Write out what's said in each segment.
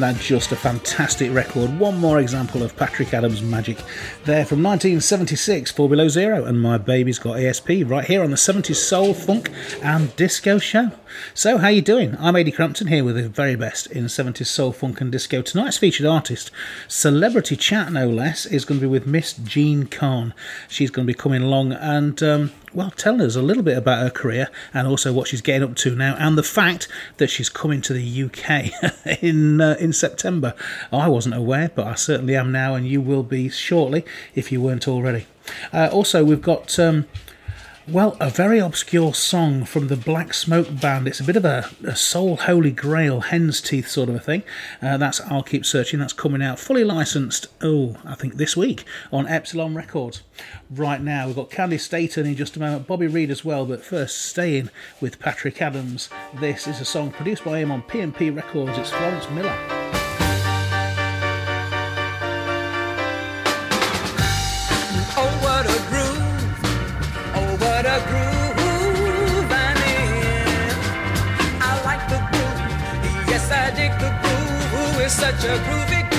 Isn't that just a fantastic record? One more example of Patrick Adams' magic there from 1976, Four Below Zero, and My Baby's Got ESP right here on the 70s Soul, Funk and Disco Show. So, how are you doing? I'm Ady Crampton here with the very best in 70s Soul, Funk and Disco. Tonight's featured artist, celebrity chat no less, is going to be with Miss Jean Carn. She's going to be coming along and um, well, telling us a little bit about her career and also what she's getting up to now, and the fact that she's coming to the UK in uh, in September. I wasn't aware, but I certainly am now, and you will be shortly if you weren't already. Uh, also, we've got. Um, well, a very obscure song from the Black Smoke Band. It's a bit of a, a soul holy grail, hen's teeth sort of a thing. Uh, that's I'll Keep Searching. That's coming out fully licensed, oh, I think this week on Epsilon Records. Right now, we've got Candi Staton in just a moment, Bobby Reed as well, but first, staying with Patrick Adams. This is a song produced by him on P&P Records. It's Florence Miller. Such a groovy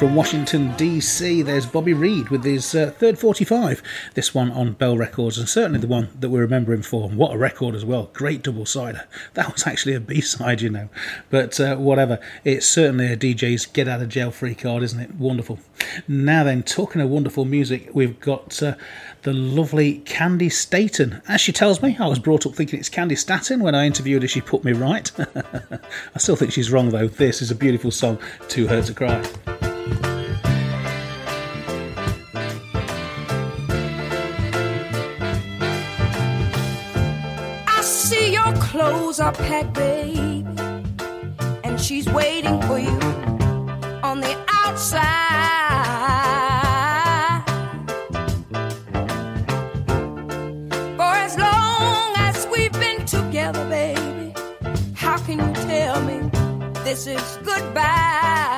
From Washington, D.C., there's Bobby Reed with his uh, third 45, this one on Bell Records, and certainly the one that we remember him for. What a record as well! Great double sider. That was actually a B side, you know. But uh, whatever, it's certainly a DJ's get out of jail free card, isn't it? Wonderful. Now, then, talking of wonderful music, we've got uh, the lovely Candy Staten. As she tells me, I was brought up thinking it's Candy Staten. When I interviewed her, she put me right. I still think she's wrong, though. This is a beautiful song, Too Hurt to Cry. are packed, babe, and she's waiting for you on the outside. For as long as we've been together, baby, how can you tell me this is goodbye?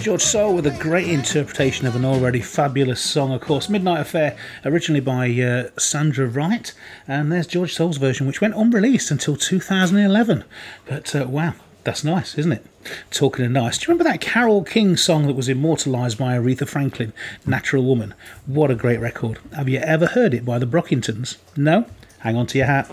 George Soul with a great interpretation of an already fabulous song, of course, Midnight Affair, originally by uh, Sandra Wright. And there's George Soul's version, which went unreleased until 2011. But uh, wow, that's nice, isn't it? Talking of nice. Do you remember that Carole King song that was immortalised by Aretha Franklin, Natural Woman? What a great record. Have you ever heard it by the Brockingtons? No? Hang on to your hat.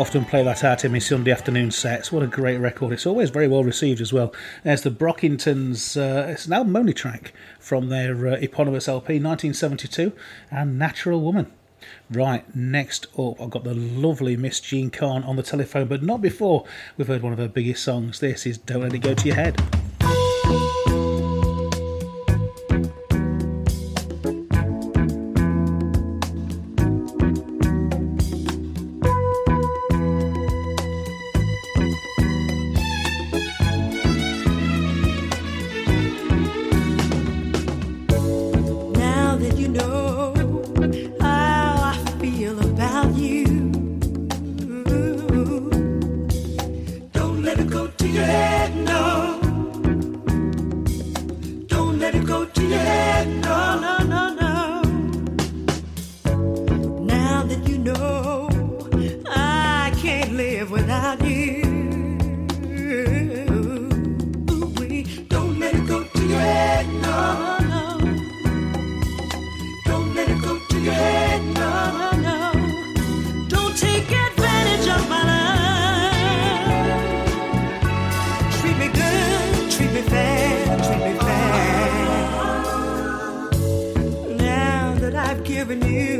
often play that out in my Sunday afternoon sets. What a great record. It's always very well received as well. There's the Brockingtons, uh, it's an album only track from their uh, eponymous LP 1972 and Natural Woman. Right, next up, I've got the lovely Miss Jean Carn on the telephone, but not before we've heard one of her biggest songs. This is Don't Let It Go to Your Head. Avenue.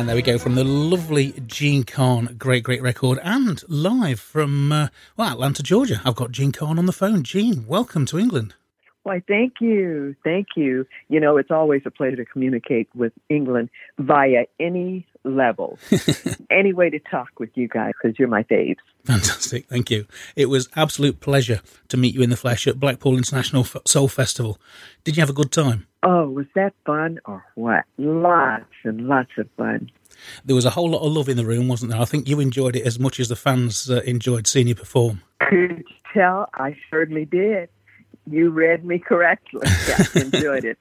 And there we go from the lovely Jean Carn, great, great record, and live from, uh, well, Atlanta, Georgia. I've got Jean Carn on the phone. Jean, welcome to England. Why, thank you. Thank you. You know, it's always a pleasure to communicate with England via any level, any way to talk with you guys, because you're my faves. Fantastic, thank you. It was absolute pleasure to meet you in the flesh at Blackpool International Soul Festival. Did you have a good time? Oh, was that fun or what? Lots and lots of fun. There was a whole lot of love in the room, wasn't there? I think you enjoyed it as much as the fans uh, enjoyed seeing you perform. Could you tell? I certainly did. You read me correctly. Enjoyed it.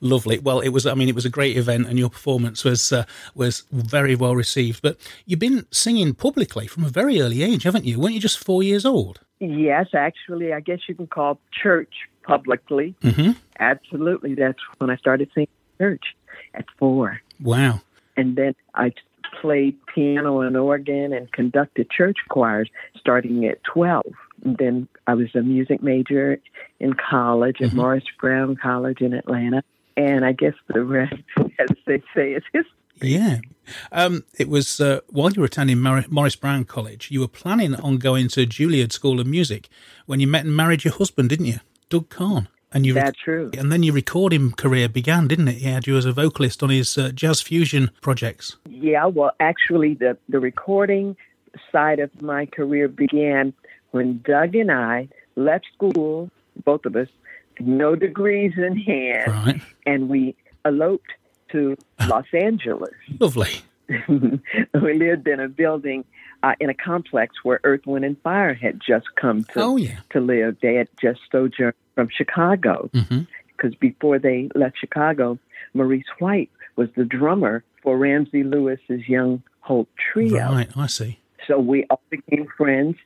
Lovely. Well, it was. I mean, it was a great event, and your performance was uh, was very well received. But you've been singing publicly from a very early age, haven't you? Weren't you just four years old? Yes, actually, I guess you can call church publicly. Mm-hmm. Absolutely. That's when I started singing church at four. Wow. And then I played piano and organ and conducted church choirs starting at 12. And then I was a music major in college at Morris Brown College in Atlanta. And I guess the rest, as they say, is history. Yeah. Um, it was uh, while you were attending Mar- Morris Brown College, you were planning on going to Juilliard School of Music when you met and married your husband, didn't you? Doug Carn. And you That's true. And then your recording career began, didn't it? He had you as a vocalist on his uh, jazz fusion projects. Yeah, well, actually, the, the recording side of my career began when Doug and I left school, both of us, no degrees in hand, Right. and we eloped to Los Angeles. Lovely. we lived in a building uh, in a complex where Earth, Wind, and Fire had just come to, Oh, yeah. to live. They had just sojourned from Chicago because before they left Chicago, Maurice White was the drummer for Ramsey Lewis's Young Hope Trio. Right. I see. So we all became friends,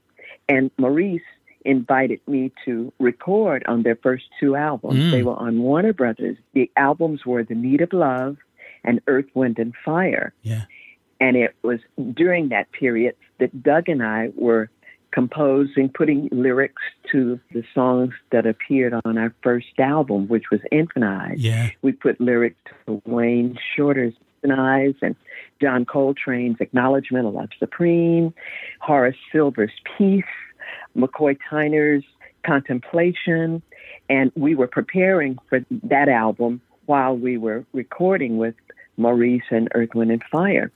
and Maurice invited me to record on their first two albums. Mm. They were on Warner Brothers. The albums were The Need of Love and Earth, Wind, and Fire. Yeah. And it was during that period that Doug and I were composing, putting lyrics to the songs that appeared on our first album, which was Infant Eyes. Yeah. We put lyrics to Wayne Shorter's Eyes and John Coltrane's Acknowledgement of Love Supreme, Horace Silver's Peace, McCoy Tyner's Contemplation. And we were preparing for that album while we were recording with Maurice and Earth, Wind, and Fire.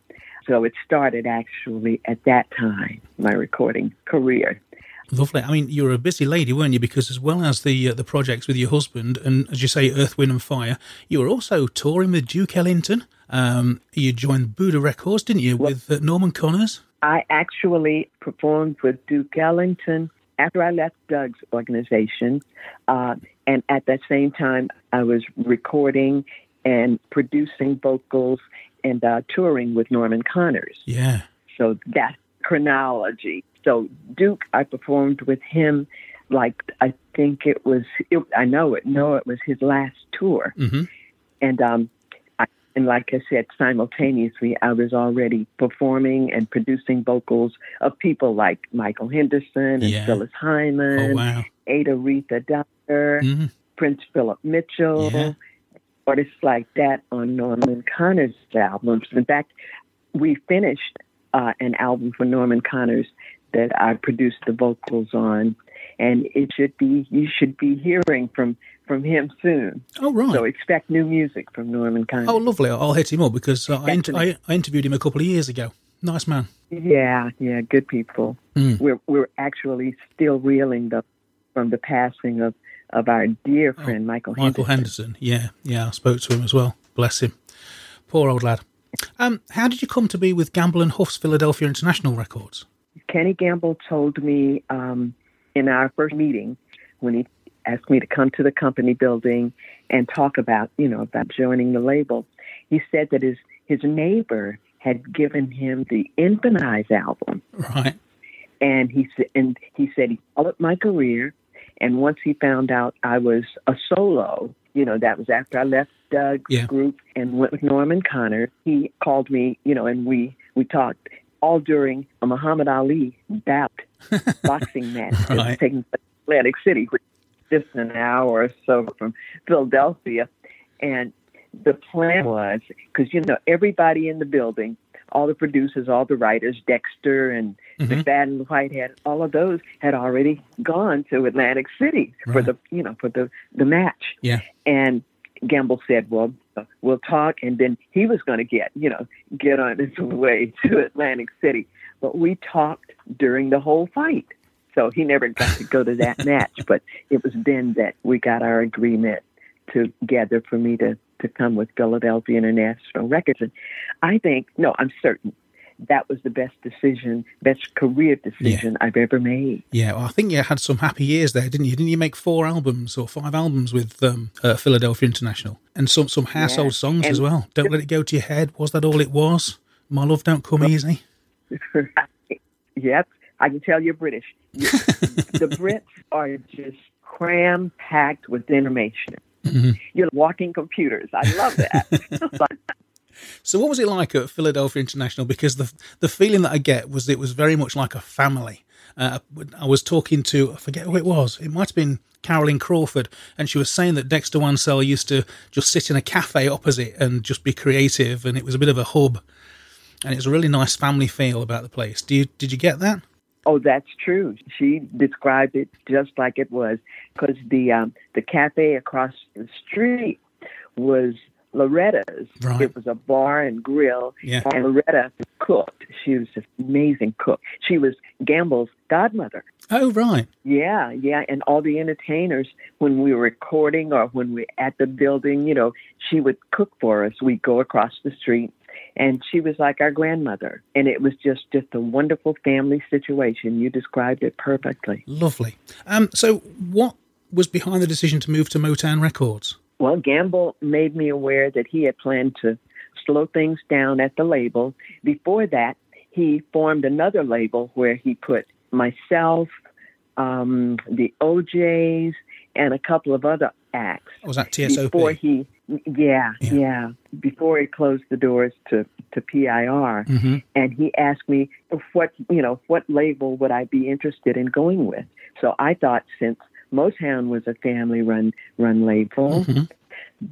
So it started actually at that time, my recording career. Lovely. I mean, you were a busy lady, weren't you? Because as well as the uh, the projects with your husband and, as you say, Earth, Wind and Fire, you were also touring with Duke Ellington. Um, you joined Buddah Records, didn't you, with uh, Norman Connors? I actually performed with Duke Ellington after I left Doug's organization. Uh, and at that same time, I was recording and producing vocals and uh, touring with Norman Connors. Yeah. So that chronology. So Duke, I performed with him like I think it was. It, I know it. No, it was his last tour. hmm And um, I, and like I said, simultaneously, I was already performing and producing vocals of people like Michael Henderson and Yeah. Phyllis Hyman, Oh, wow. Ada Retha Dyer, Mhm. Prince Philip Mitchell, Yeah. Artists like that on Norman Connors albums. In fact, we finished uh, an album for Norman Connors that I produced the vocals on, and it should be you should be hearing from from him soon. Oh, right. So expect new music from Norman Connors. Oh, lovely. I'll hit him up because uh, I, inter- I, I interviewed him a couple of years ago. Nice man. Yeah, yeah, good people. Mm. We're we're actually still reeling the, from the passing of of our dear friend Michael, Oh, Michael Henderson. Henderson. Yeah, yeah. I spoke to him as well. Bless him. Poor old lad. Um, how did you come to be with Gamble and Huff's Philadelphia International Records? Kenny Gamble told me um, in our first meeting when he asked me to come to the company building and talk about, you know, about joining the label. He said that his his neighbor had given him the Infant Eyes album, Right. and he said, and he said he followed my career, and once he found out I was a solo, you know, that was after I left Doug's Yeah. group and went with Norman Connor. He called me, you know, and we we talked all during a Muhammad Ali bout boxing match that was taking place in Atlantic City, which is just an hour or so from Philadelphia, and the plan was because you know everybody in the building, all the producers, all the writers, Dexter and Mhm. McFadden, Whitehead, all of those had already gone to Atlantic City for the you know for the the match. Yeah. And Gamble said, "Well, uh, we'll talk," and then he was going to get you know get on his way to Atlantic City. But we talked during the whole fight. So he never got to go to that match, but it was then that we got our agreement together for me to, to come with Philadelphia International Records. And I think, no, I'm certain that was the best decision, best career decision I've ever made. Yeah, well, I think you had some happy years there, didn't you? Didn't you make four albums or five albums with um, uh, Philadelphia International and some some household Yeah, songs as well? Don't let it go to your head. Was that all it was? My love don't come easy. yep, I can tell you're British. The Brits are just cram packed with information. Mhm. You're walking computers. I love that. So, what was it like at Philadelphia International? Because the the feeling that I get was it was very much like a family. Uh, I was talking to I forget who it was. It might have been Carolyn Crawford, and she was saying that Dexter Wansel used to just sit in a cafe opposite and just be creative, and it was a bit of a hub, and it was a really nice family feel about the place. Do you did you get that? Oh, that's true. She described it just like it was, because the um, the cafe across the street was Loretta's. Right. It was a bar and grill, Yeah. and Loretta cooked. She was an amazing cook. She was Gamble's godmother. Oh, right. Yeah, yeah, and all the entertainers when we were recording or when we're at the building, you know, she would cook for us. We'd go across the street, and she was like our grandmother, and it was just just a wonderful family situation. You described it perfectly. Lovely. Um, so, what was behind the decision to move to Motown Records? Well, Gamble made me aware that he had planned to slow things down at the label. Before that, he formed another label where he put myself, um, the OJs, and a couple of other acts. Was that TSOP? Before he, yeah, yeah, before he closed the doors to to PIR, hmm and he asked me what you know what label would I be interested in going with. So I thought since Motown was a family run run label Mhm.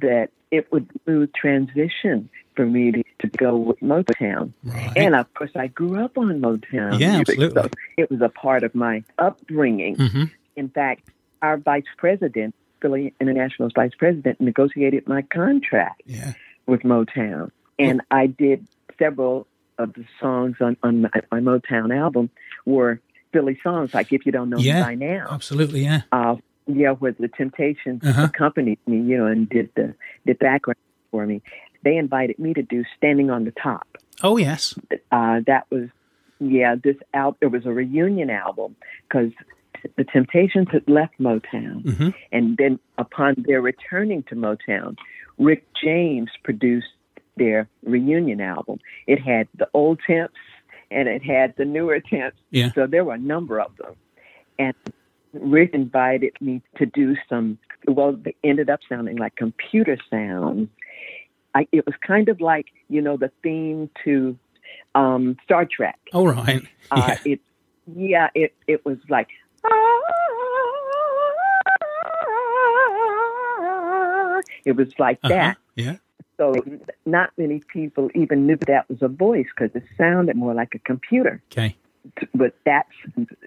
that it would smooth transition for me to, to go with Motown. Right. And of course, I grew up on Motown. Yeah, music, absolutely. So it was a part of my upbringing. hmm In fact, our vice president, Philly International's vice president, negotiated my contract Yeah. with Motown. And I did several of the songs on, on my, my Motown album were Philly songs, like If You Don't Know Yeah. Me By Now. Absolutely. Yeah. Uh, yeah, where the Temptations Uh-huh. accompanied me, you know, and did the, the background for me. They invited me to do Standing on the Top. Oh, yes. Uh, that was, yeah, this album, it was a reunion album because the Temptations had left Motown. hmm And then upon their returning to Motown, Rick James produced their reunion album. It had the old temps and it had the newer temps. Yeah. So there were a number of them. And Rick invited me to do some, well, they ended up sounding like computer sounds. I, it was kind of like, you know, the theme to um, Star Trek. All right. Uh, Yeah. It, yeah, it, it was like, it was like Uh-huh. that. Yeah. So not many people even knew that was a voice because it sounded more like a computer. Okay. But that's,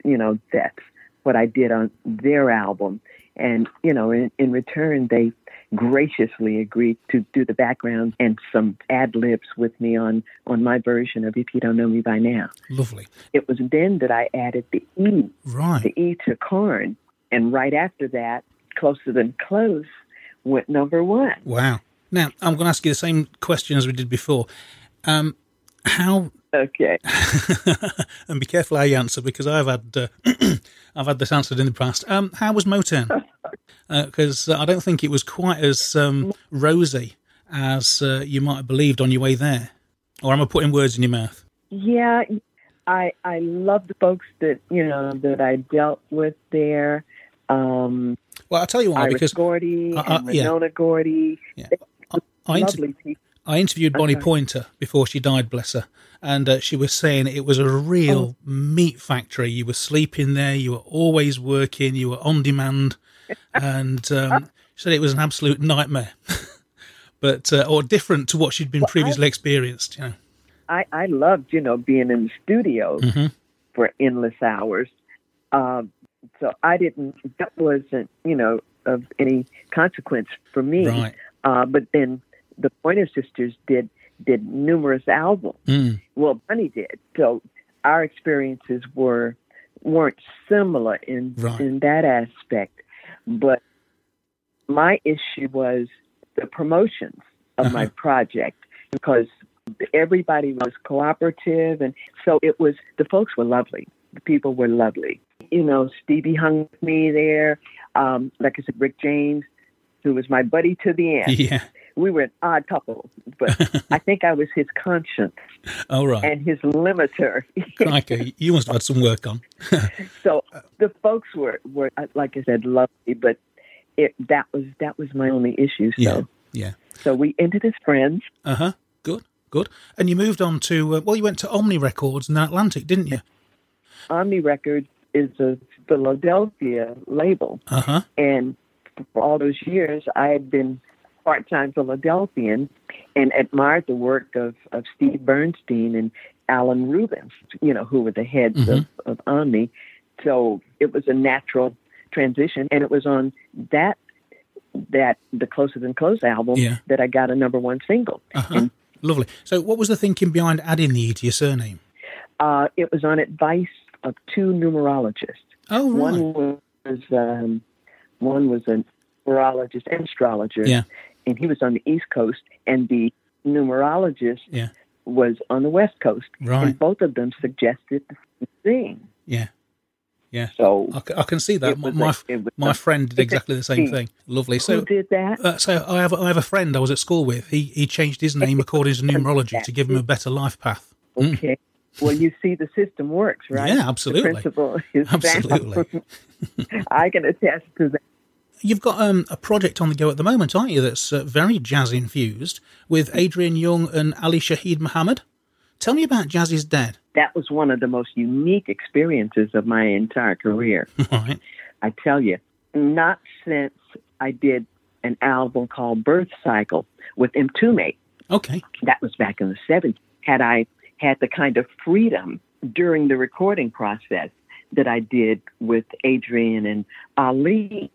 you know, that's what I did on their album. And, you know, in, in return, they graciously agreed to do the background and some ad libs with me on, on my version of If You Don't Know Me By Now. Lovely. It was then that I added the E, Right. the E to Carn. And right after that, Closer Than Close went number one. Wow. Now, I'm going to ask you the same question as we did before. Um, how Okay. and be careful how you answer because I've had uh, I've had this answered in the past. Um, how was Motown? Because uh, I don't think it was quite as um, rosy as uh, you might have believed on your way there. Or am I putting words in your mouth? Yeah, I I love the folks that you know that I dealt with there. Um, Well, I'll tell you why. Iris because Gordy Uh, uh, and yeah. Gordy, Yeah. I, inter- lovely people. I interviewed Bonnie Okay. Pointer before she died, bless her, and uh, she was saying it was a real meat factory. You were sleeping there, you were always working, you were on demand, and um, she said it was an absolute nightmare. but uh, or different to what she'd been previously experienced. You know. I, I loved, you know, being in the studio Mhm. for endless hours. Um, so I didn't, that wasn't, you know, of any consequence for me. Right. Uh, but then the Pointer Sisters did did numerous albums. Mm. Well, Bunny did. So our experiences were weren't similar in Right. in that aspect. But my issue was the promotions of my Uh-huh. project because everybody was cooperative and so it was the folks were lovely. The people were lovely. You know, Stevie hung with me there. Um, like I said, Rick James, who was my buddy to the end. Yeah. We were an odd couple, but I think I was his conscience All right. and his limiter. Crikey, you must have had some work on. so the folks were, were uh, like I said, lovely, but it that was that was my only issue. So Yeah. Yeah. so we ended as friends. Uh huh. Good. Good. And you moved on to uh, well, you went to Omni Records in Atlantic, didn't you? Omni Records is a Philadelphia label, Uh huh. and for all those years, I had been part-time Philadelphian and admired the work of, of Steve Bernstein and Alan Rubens, you know, who were the heads of, of Omni. So it was a natural transition, and it was on that that the Closer Than Close album Yeah. that I got a number one single. Uh-huh. Lovely. So, what was the thinking behind adding the E to your surname? Uh, it was on advice of two numerologists. Oh, right. One was um, one was a numerologist and astrologer, Yeah. And he was on the East Coast, and the numerologist Yeah. was on the West Coast. Right. And both of them suggested the same thing. Yeah. Yeah. So I can see that. My my, a- my a- friend did exactly the same thing. Lovely. So, Who did that? Uh, so I have I have a friend I was at school with. He he changed his name according to numerology to give him a better life path. Mm. Okay. Well, you see, the system works, right? Yeah, absolutely. The principle is Absolutely. I can attest to that. You've got um, a project on the go at the moment, aren't you? That's uh, very jazz infused with Adrian Younge and Ali Shaheed Muhammad. Tell me about Jazz is Dead. That was one of the most unique experiences of my entire career. Right. I tell you, not since I did an album called Birth Cycle with Mtume. Okay. That was back in the 70s. Had I had the kind of freedom during the recording process that I did with Adrian and Ali,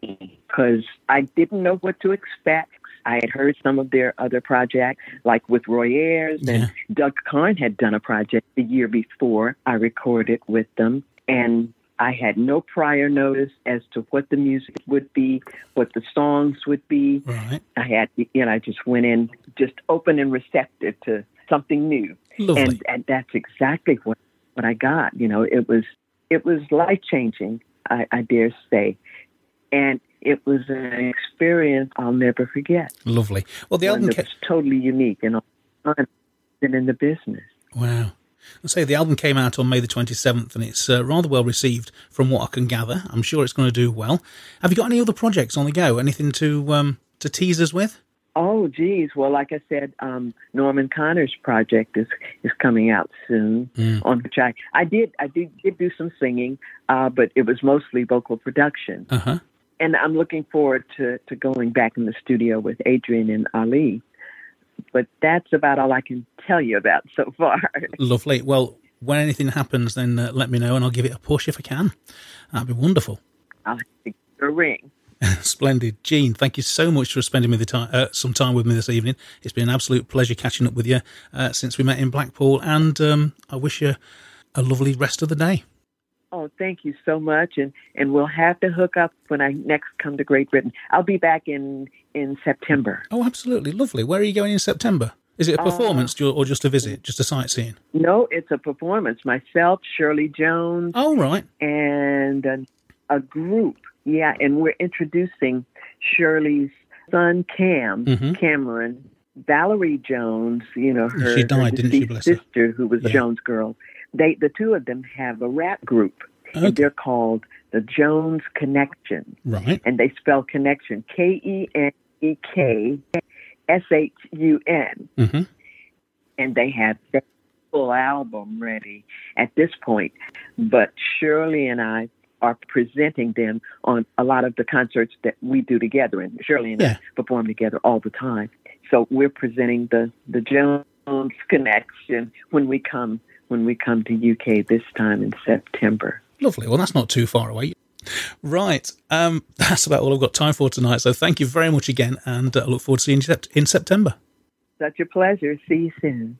because I didn't know what to expect. I had heard some of their other projects, like with Roy Ayers, and Doug Carn had done a project the year before I recorded with them. And I had no prior notice as to what the music would be, what the songs would be. Right. I had, you know, I just went in just open and receptive to something new. And, and that's exactly what, what I got. You know, it was, it was life changing, I, I dare say. And it was an experience I'll never forget. Lovely. Well, the album ca- was totally unique and I've been in the business. Wow. I say the album came out on May the 27th and it's uh, rather well received from what I can gather. I'm sure it's going to do well. Have you got any other projects on the go? Anything to um, to tease us with? Oh, geez. Well, like I said, um, Norman Connor's project is is coming out soon. Mm. On which I I did I did, did do some singing, uh, but it was mostly vocal production. Uh huh. And I'm looking forward to to going back in the studio with Adrian and Ali. But that's about all I can tell you about so far. Lovely. Well, when anything happens, then uh, let me know and I'll give it a push if I can. That'd be wonderful. I'll have give you a ring. Splendid. Jean, thank you so much for spending the time, uh, some time with me this evening. It's been an absolute pleasure catching up with you uh, since we met in Blackpool, and um, I wish you a lovely rest of the day. Oh, thank you so much, and and we'll have to hook up when I next come to Great Britain. I'll be back in in September. Oh, absolutely. Lovely. Where are you going in September? Is it a Uh, performance ju- or just a visit, just a sightseeing? No, it's a performance. Myself, Shirley Jones, Oh, right. and a, a group. Yeah, and we're introducing Shirley's son, Cam Mhm. Cameron, Valerie Jones. You know her, She died, her didn't she, bless her? sister, who was Yeah. Jones Girl. They, the two of them, have a rap group, Okay. and they're called the Jones Connection. Right. and they spell connection K E N E K S H U N, hmm and they have their full album ready at this point. But Shirley and I are presenting them on a lot of the concerts that we do together, and Shirley and Yeah. I perform together all the time. So we're presenting the the Jones connection when we come when we come to UK this time in September. Lovely. Well, that's not too far away. Right. Um, that's about all I've got time for tonight. So thank you very much again, and uh, I look forward to seeing you in September. Such a pleasure. See you soon.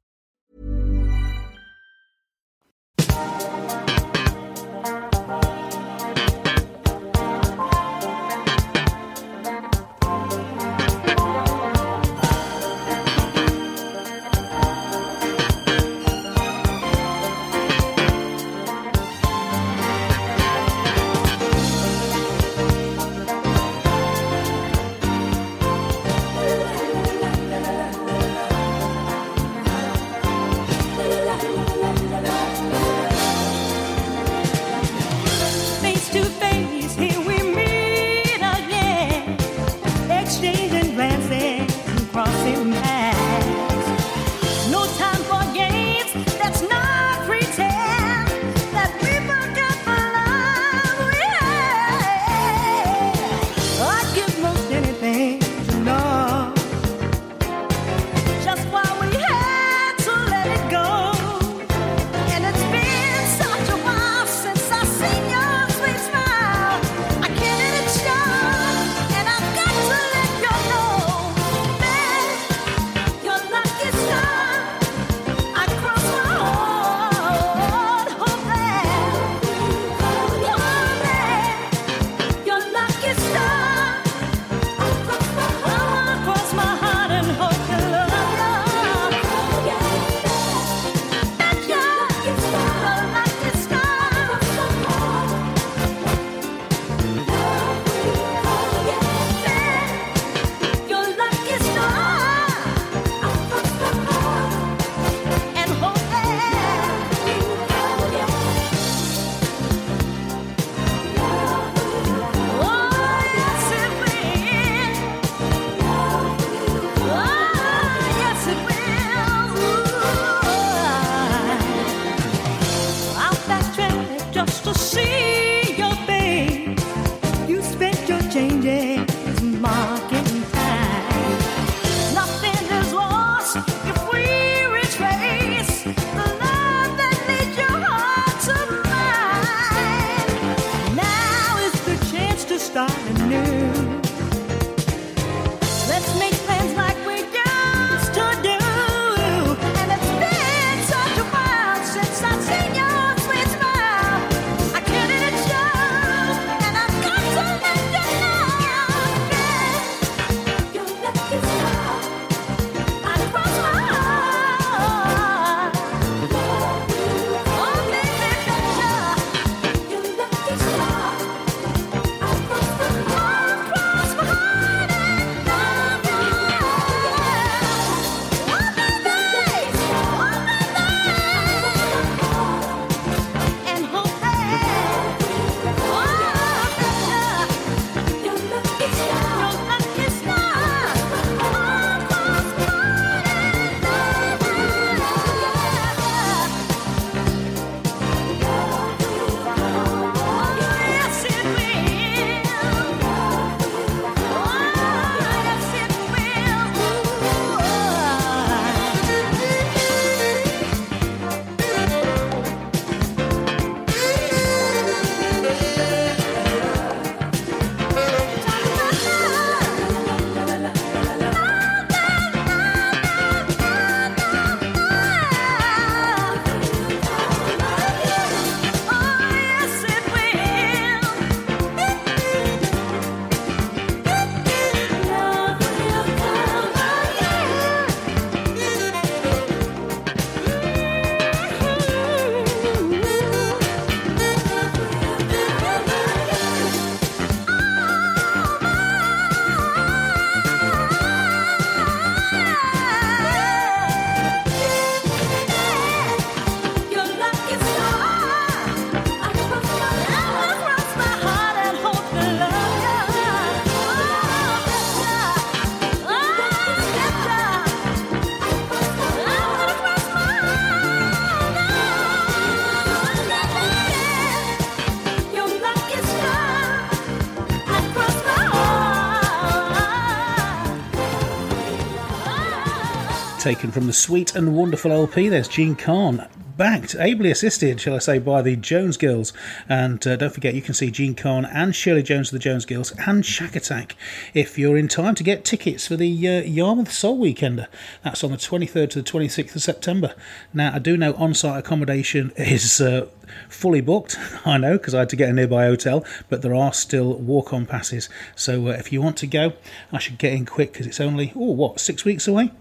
Taken from the sweet and wonderful LP. There's Jean Carn, Backed, ably assisted, shall I say, by the Jones Girls. And uh, don't forget, you can see Jean Carn and Shirley Jones of the Jones Girls and Shack Attack if you're in time to get tickets for the uh, Yarmouth Soul Weekender. That's on the 23rd to the 26th of September. Now, I do know on site accommodation is. Uh, fully booked. I know because I had to get a nearby hotel, but there are still walk on passes. So uh, if you want to go, I should get in quick because it's only, oh, what, six weeks away?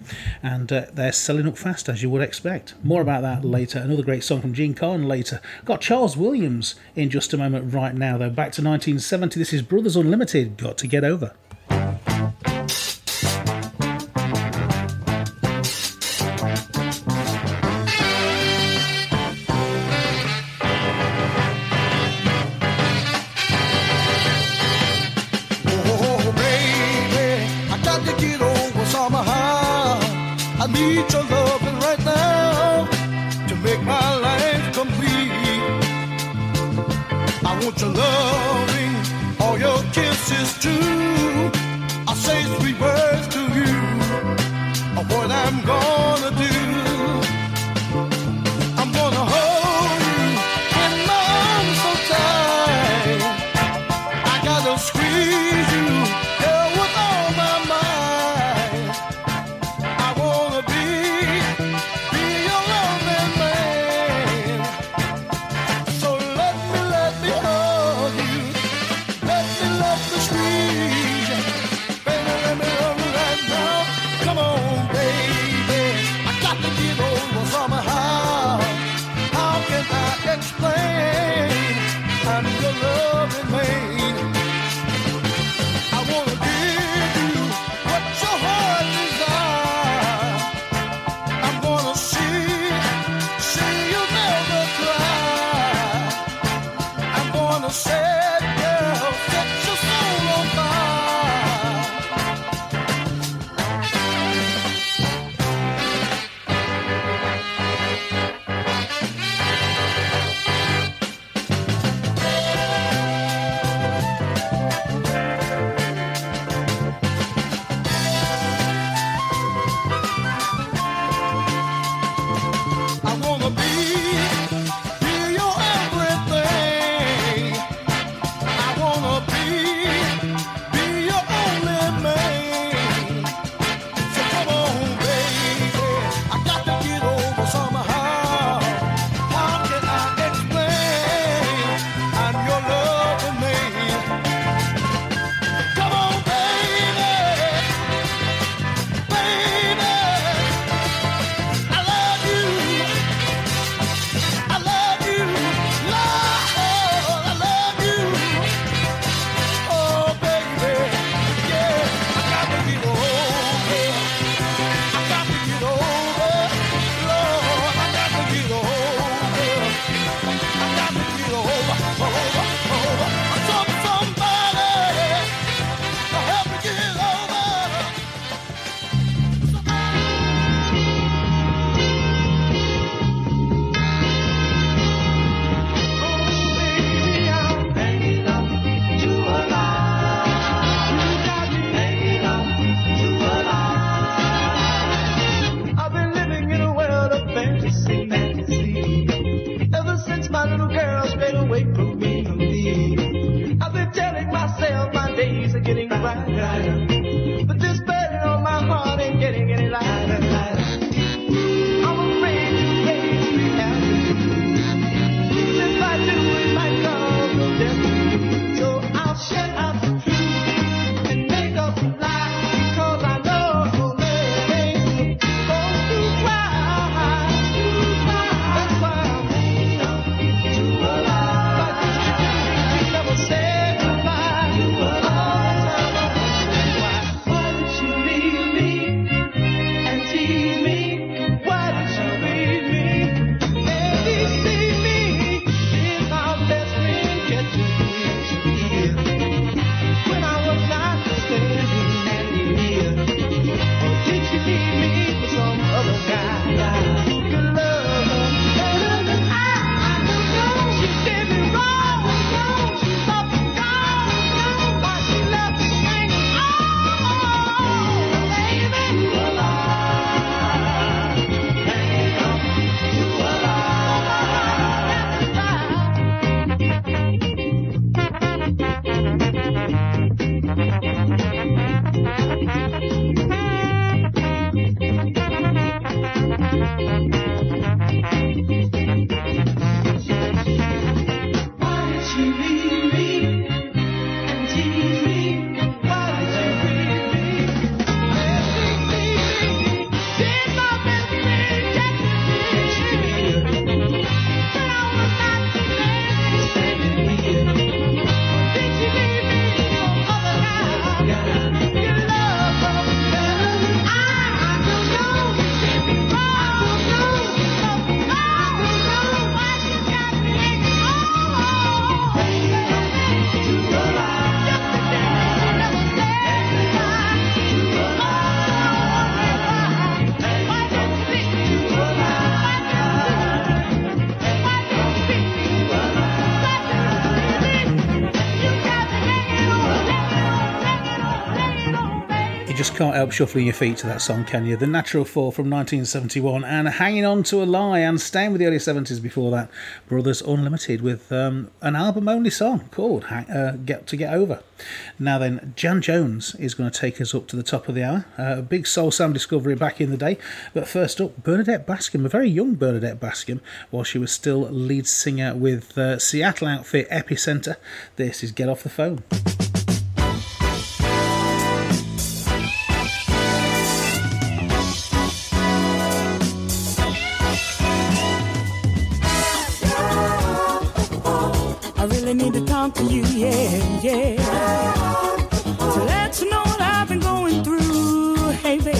And uh, they're selling up fast as you would expect. More about that later. Another great song from Jean Carn later. Got Charles Williams in just a moment right now, though. Back to 1970. This is Brothers Unlimited. Got to get over. Just can't help shuffling your feet to that song, can you? The Natural Four from 1971 and Hanging On to a Lie and staying with the early 70s before that, Brothers Unlimited with um, an album only song called uh, Get to Get Over. Now then, Jan Jones is going to take us up to the top of the hour. Uh, a big Soul sound discovery back in the day. But first up, Bernadette Bascom, a very young Bernadette Bascom, while she was still lead singer with uh, Seattle outfit Epicenter. This is Get Off the Phone. To you, yeah, yeah. Let you know what I've been going through, hey baby.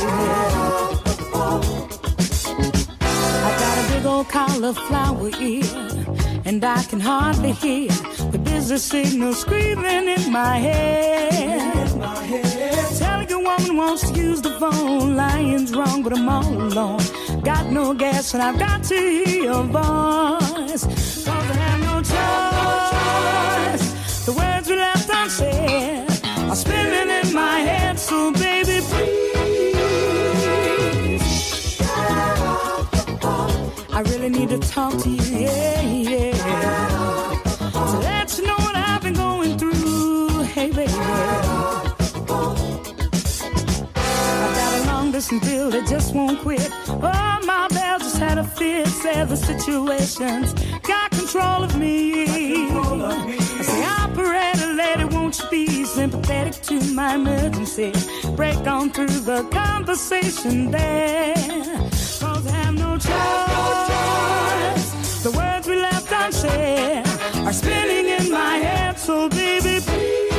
I got a big old cauliflower ear, and I can hardly hear the busy signal screaming in my head. Telling your woman wants to use the phone, lying's wrong, but I'm all alone. Got no gas, and I've got to hear your voice. Cause I have no choice. Talk to you, yeah, yeah. To let you know what I've been going through, hey baby. I got a long distance bill that just won't quit. Oh, my bell just had a fit. Said the situation's got control of me. I say, operator lady, won't you be sympathetic to my emergency? Break on through the conversation there. I have no choice. The words we left unsaid are spinning in my head, so baby, please.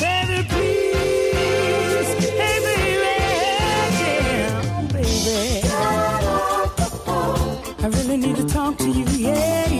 Baby, please. Hey, baby, yeah, baby. I really need to talk to you, yeah.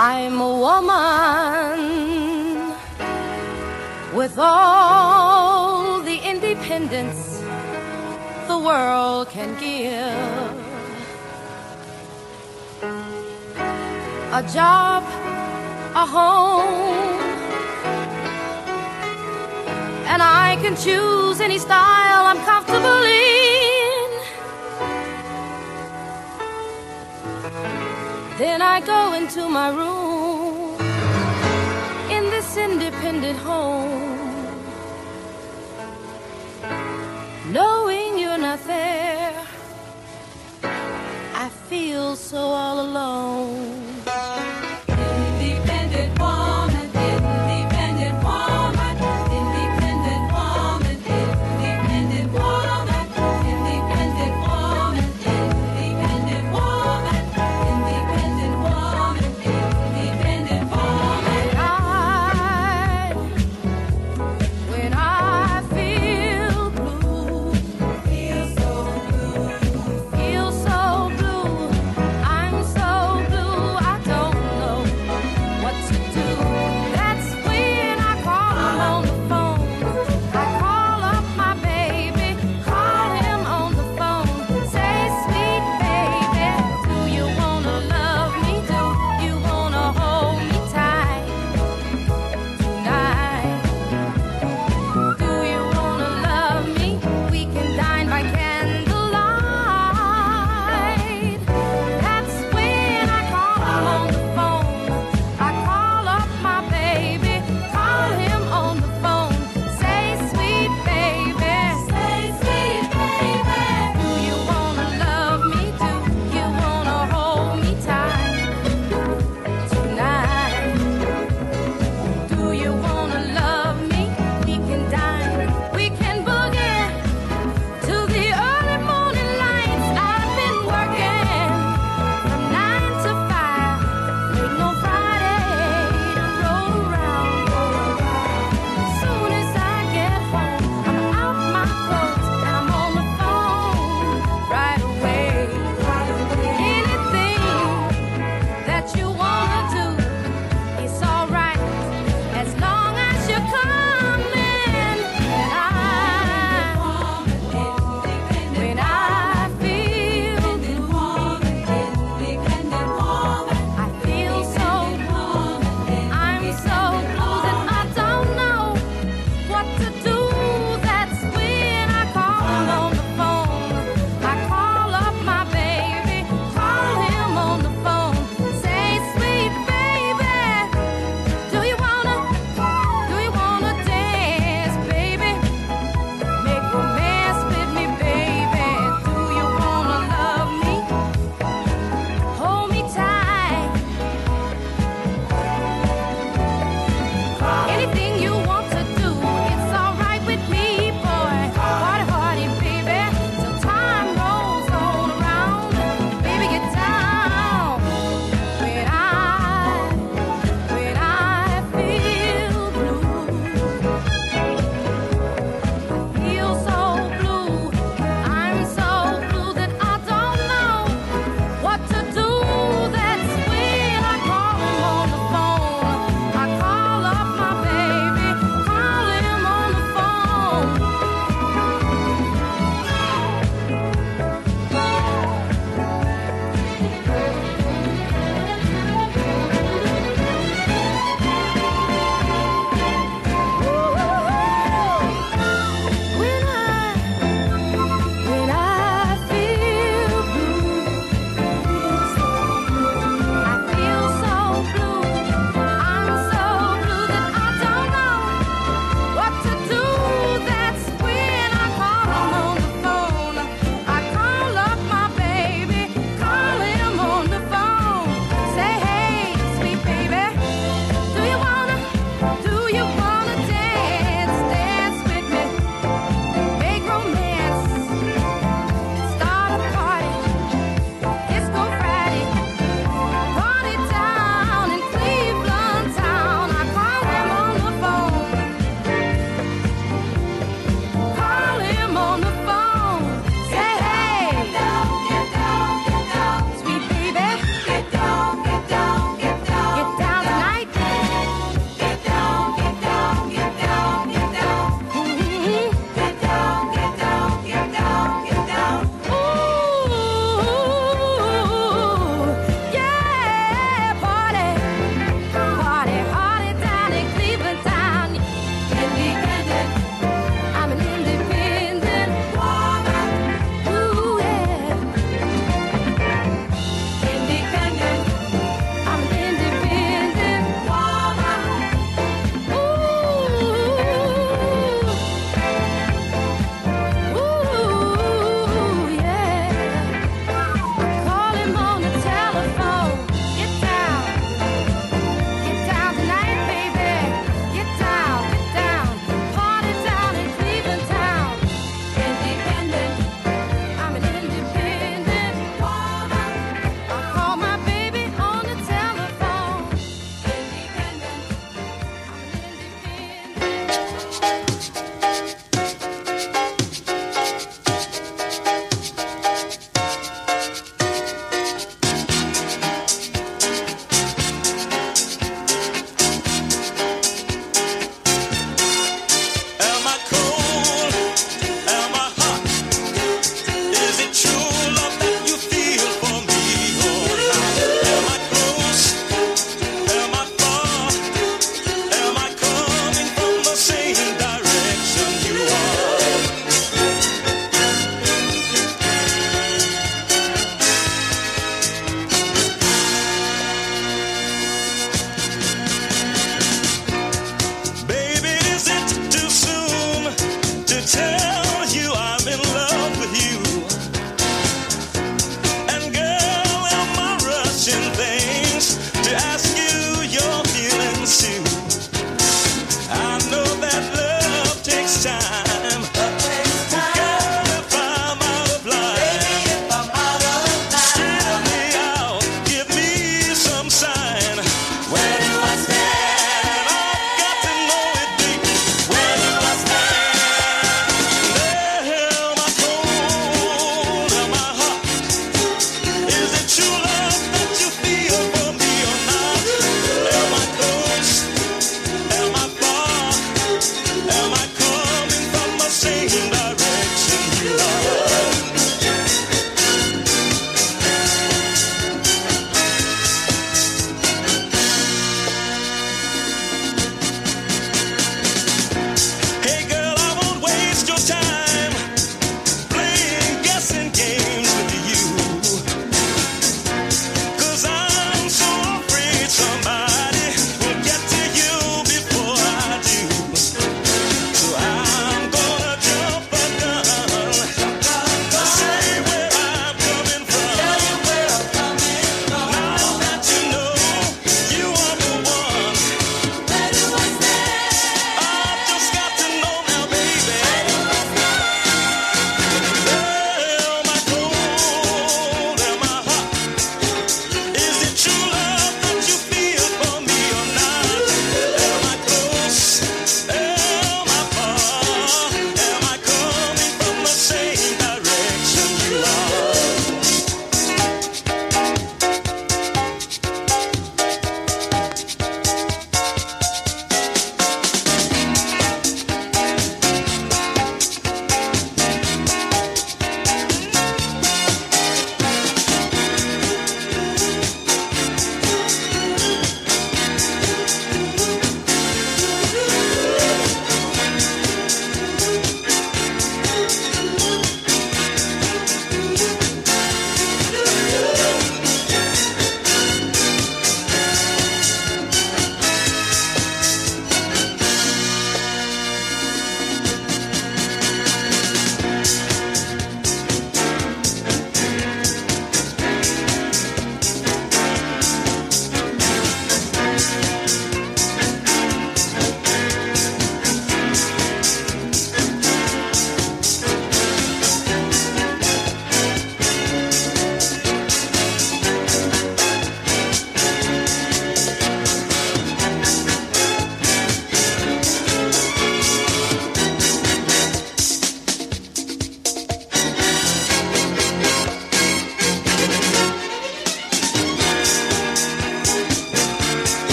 I'm a woman with all the independence the world can give. A job, a home, and I can choose any style I'm comfortable in. Then I go into my room in this independent home, knowing you're not there. I feel so all alone.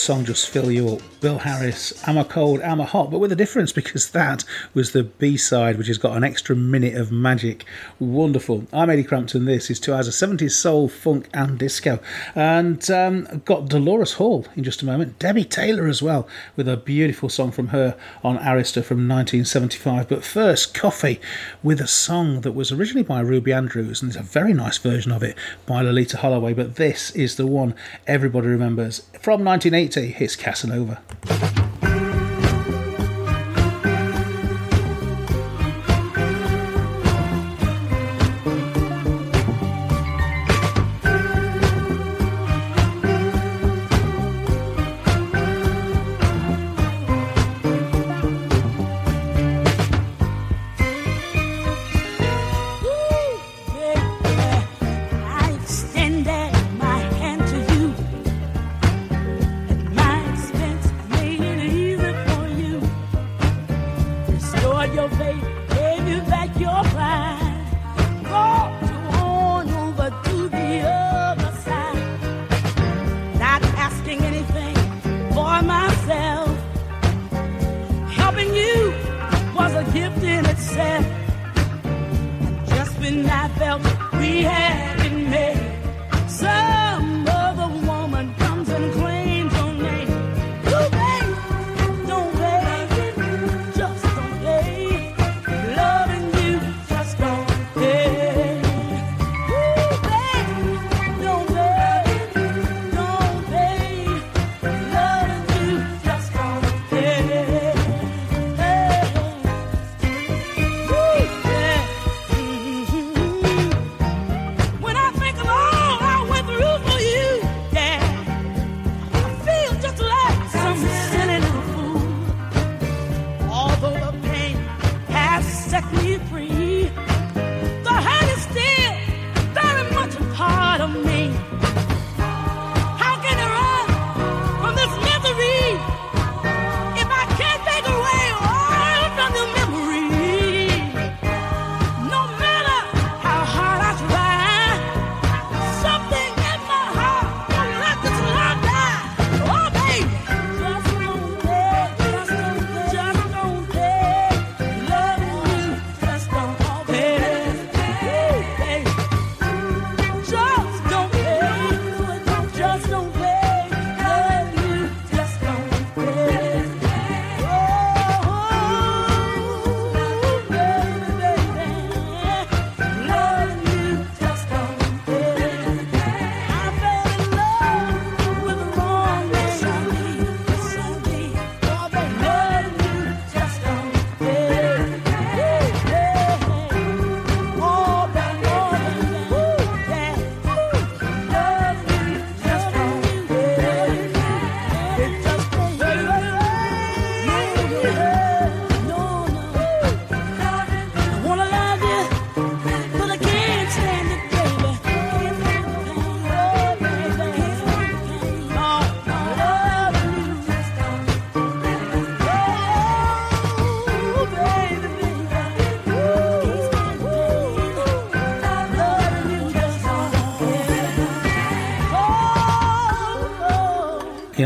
Song just fill you up? Bill Harris, Am I Cold, Am I Hot? But with a difference because that was the B side, which has got an extra minute of magic. Wonderful. I'm Ady Crampton. This is two hours of 70s soul, funk, and disco. And um, got Dolores Hall in just a moment. Debbie Taylor as well, with a beautiful song from her on Arista from 1975. But first, Coffee with a song that was originally by Ruby Andrews, and there's a very nice version of it by Loleatta Holloway. But this is the one everybody remembers. From 1980, it's Casanova.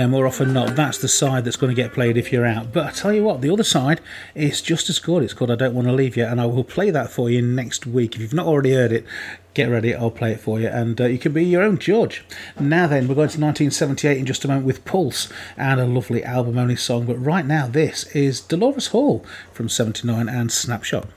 Don't. More often not, that's the side that's going to get played if you're out. But I tell you what, the other side is just as good. It's called I Don't Want to Leave You, and I will play that for you next week. If you've not already heard it, get ready, I'll play it for you, and uh, you can be your own judge. Now then, we're going to 1978 in just a moment with Pulse and a lovely album only song. But right now, this is Dolores Hall from 79 and Snapshot.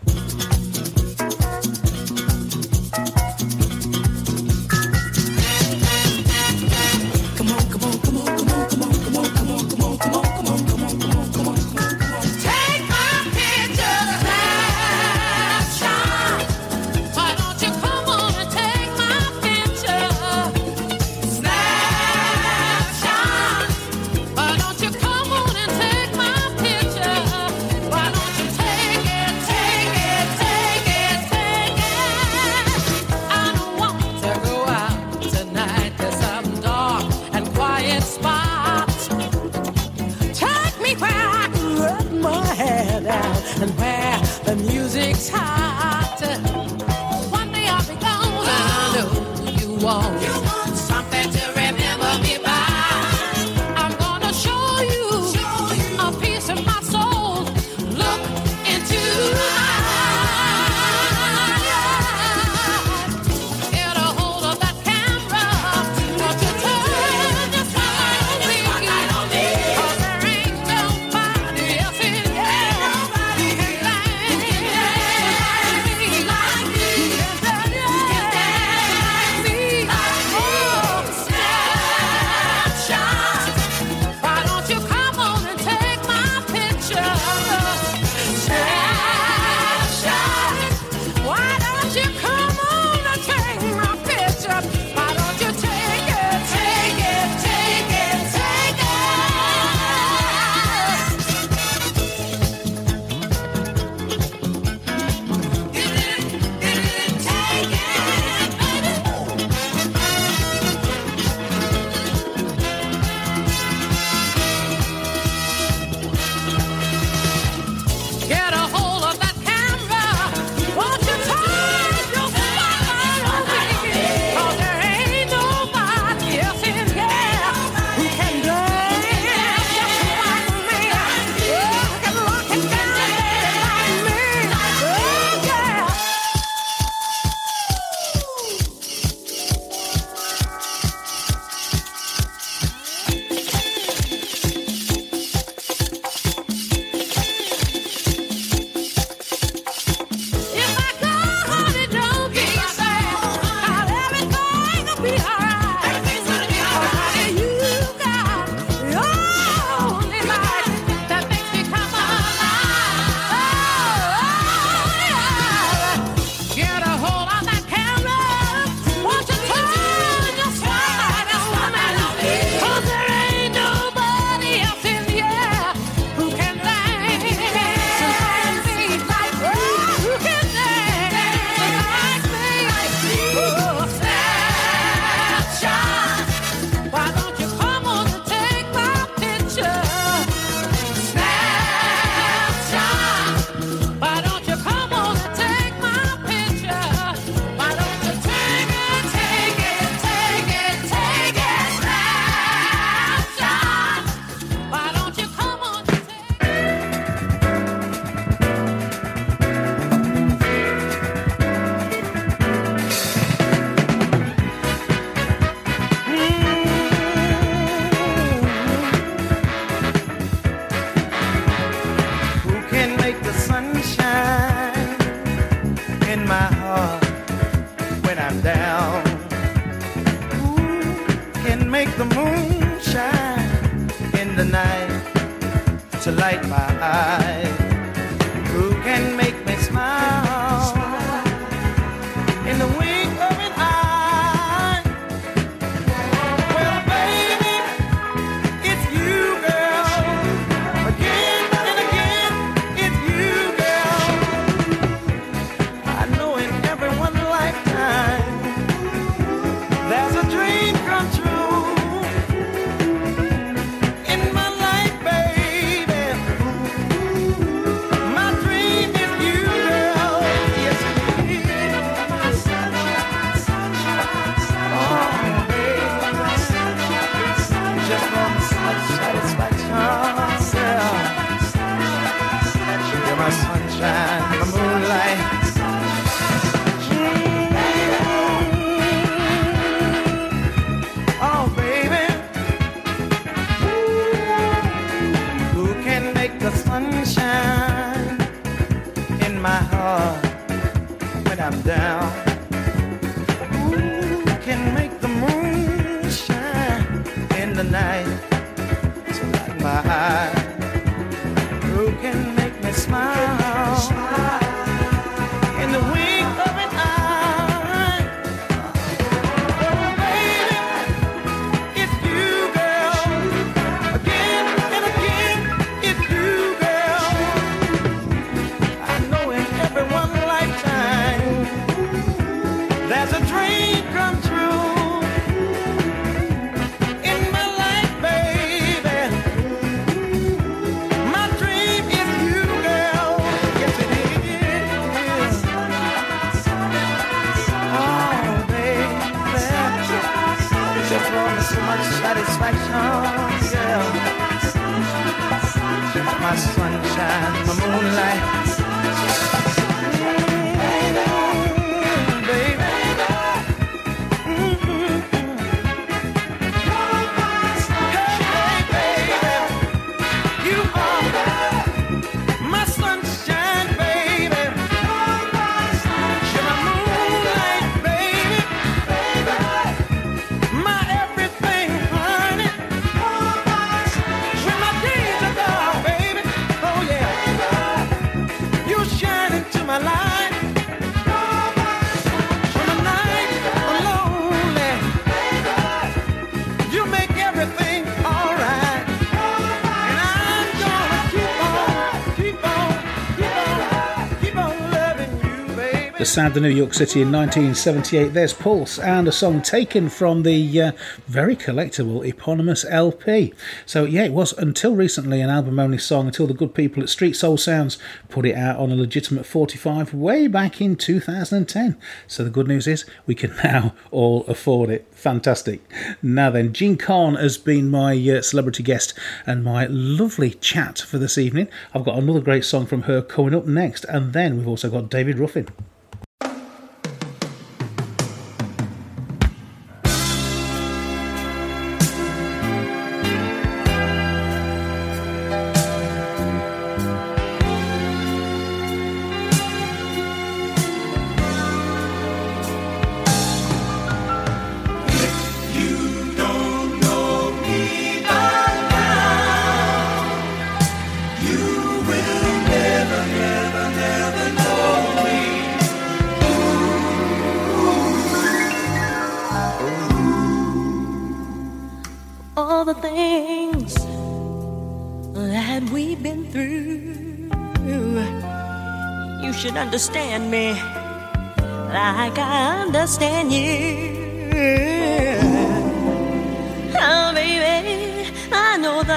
Sound of New York City in 1978. There's Pulse and a song taken from the uh, very collectible eponymous LP. So, yeah, it was until recently an album only song until the good people at Street Soul Sounds put it out on a legitimate 45 way back in 2010. So, the good news is we can now all afford it. Fantastic. Now, then, Jean Carn has been my uh, celebrity guest and my lovely chat for this evening. I've got another great song from her coming up next, and then we've also got David Ruffin.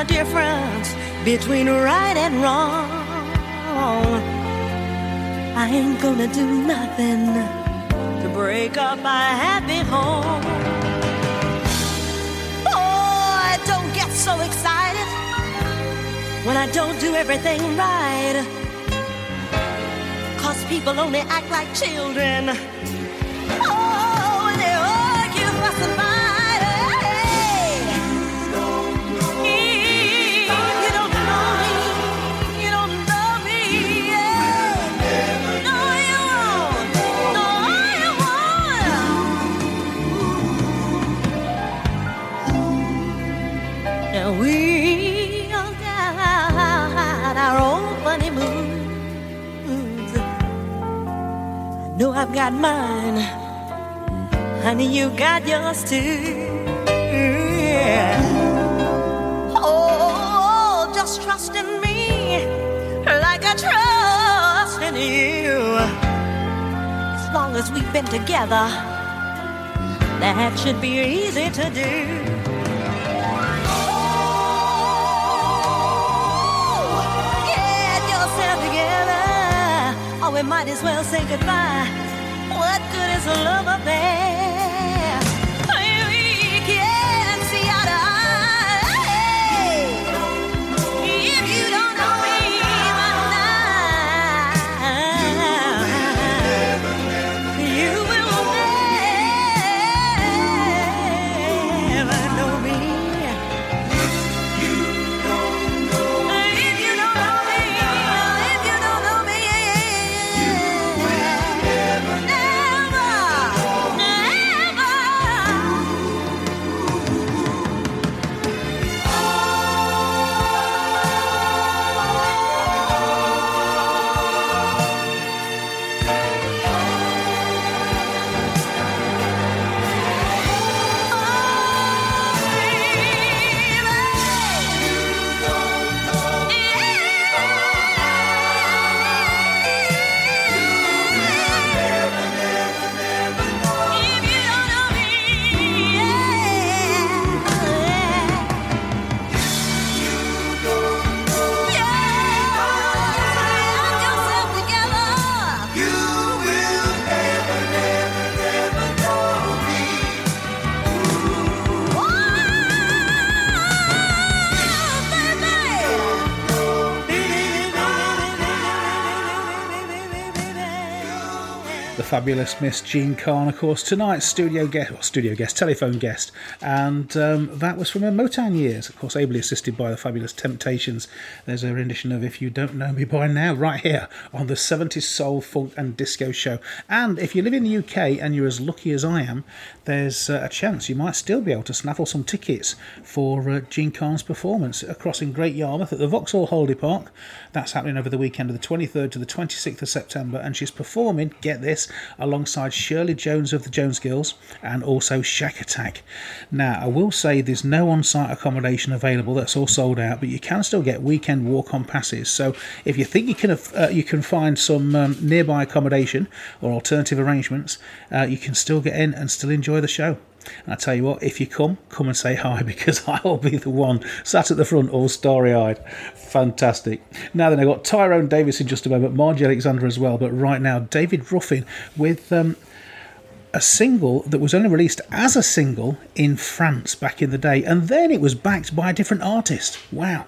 The difference between right and wrong. I ain't gonna do nothing to break up my happy home. Oh, I don't get so excited when I don't do everything right. Cause people only act like children. I've got mine, honey, you got yours too. Yeah. Oh, just trust in me like I trust in you. As long as we've been together, that should be easy to do. Oh, get yourself together, or we might as well say goodbye. What a love affair? We can't see. If you fabulous Miss Jean Carn, of course, tonight's studio guest, or studio guest, telephone guest, and um, that was from her Motown years, of course, ably assisted by the fabulous Temptations. There's a rendition of If You Don't Know Me By Now, right here on the 70s Soul, Funk and Disco Show. And if you live in the UK and you're as lucky as I am, there's uh, a chance you might still be able to snaffle some tickets for uh, Jean Carn's performance across in Great Yarmouth at the Vauxhall Holiday Park. That's happening over the weekend of the 23rd to the 26th of September, and she's performing, get this, alongside Shirley Jones of the Jones Girls and also Shakatak. Now, I will say there's no on site accommodation available, that's all sold out, but you can still get weekend walk on passes. So if you think you can, uh, you can find some um, nearby accommodation or alternative arrangements, uh, you can still get in and still enjoy the show. And I tell you what, if you come, come and say hi because I will be the one sat at the front, all starry eyed. Fantastic. Now then, I've got Tyrone Davis in just a moment, Margie Alexander as well, but right now, David Ruffin with. Um, a single that was only released as a single in France back in the day, and then it was backed by a different artist. Wow.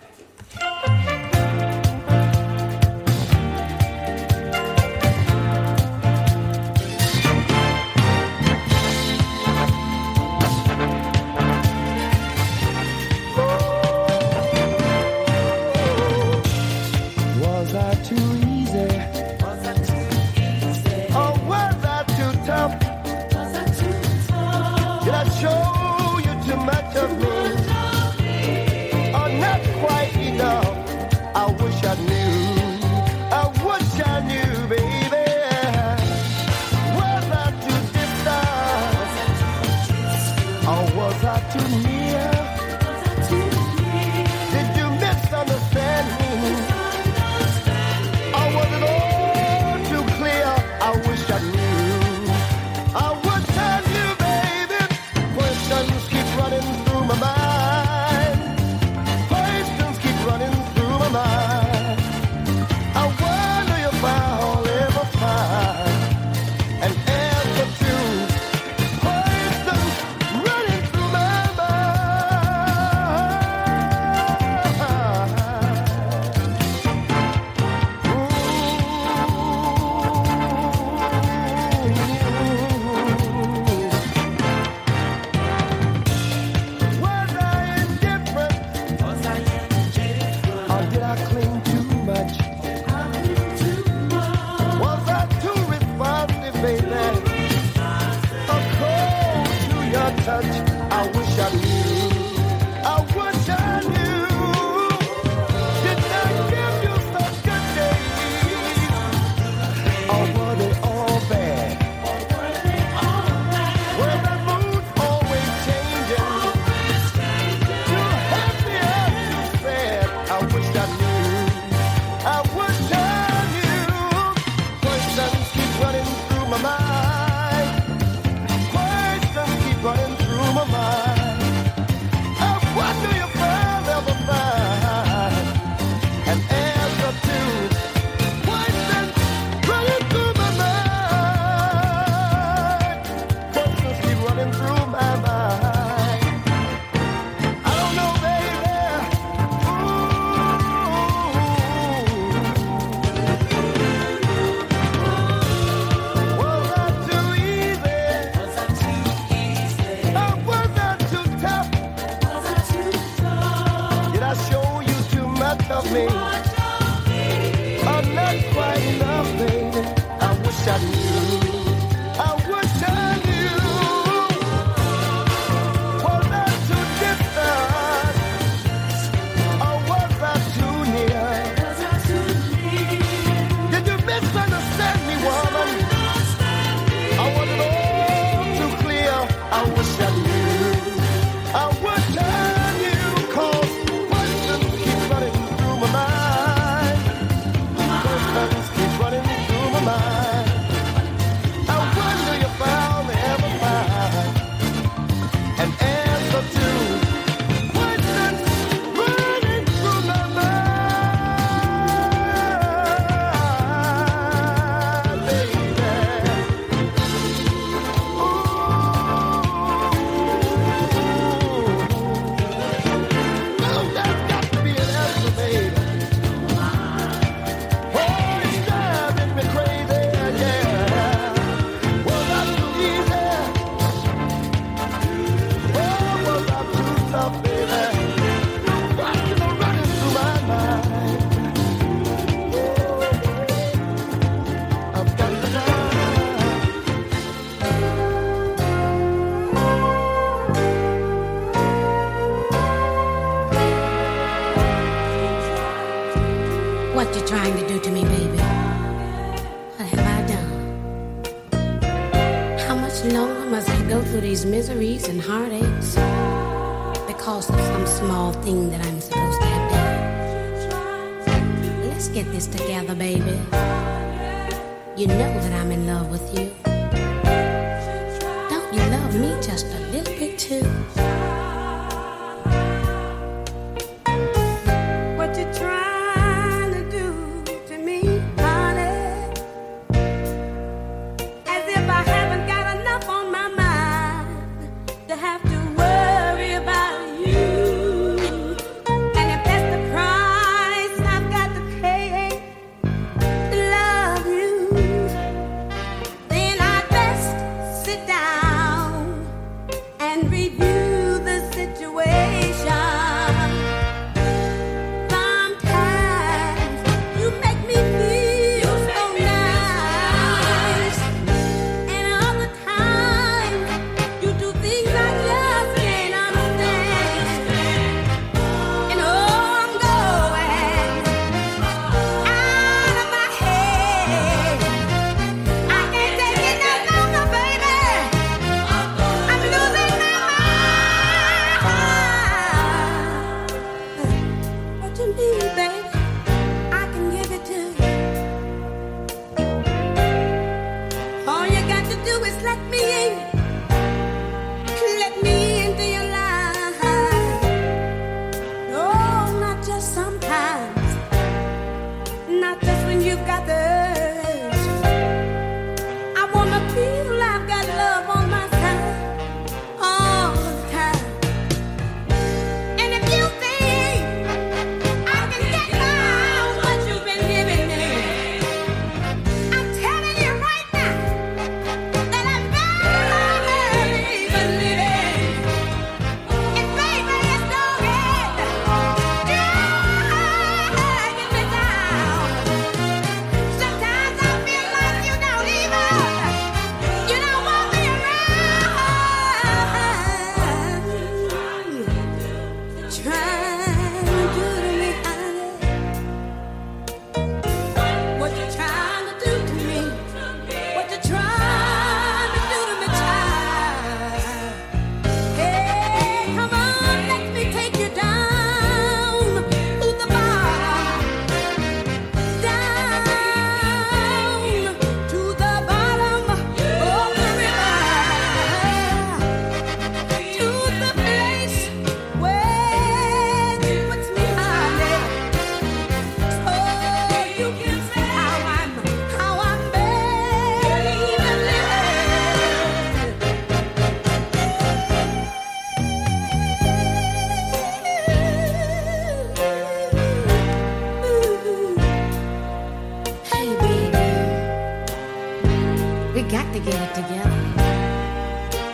got to get it together.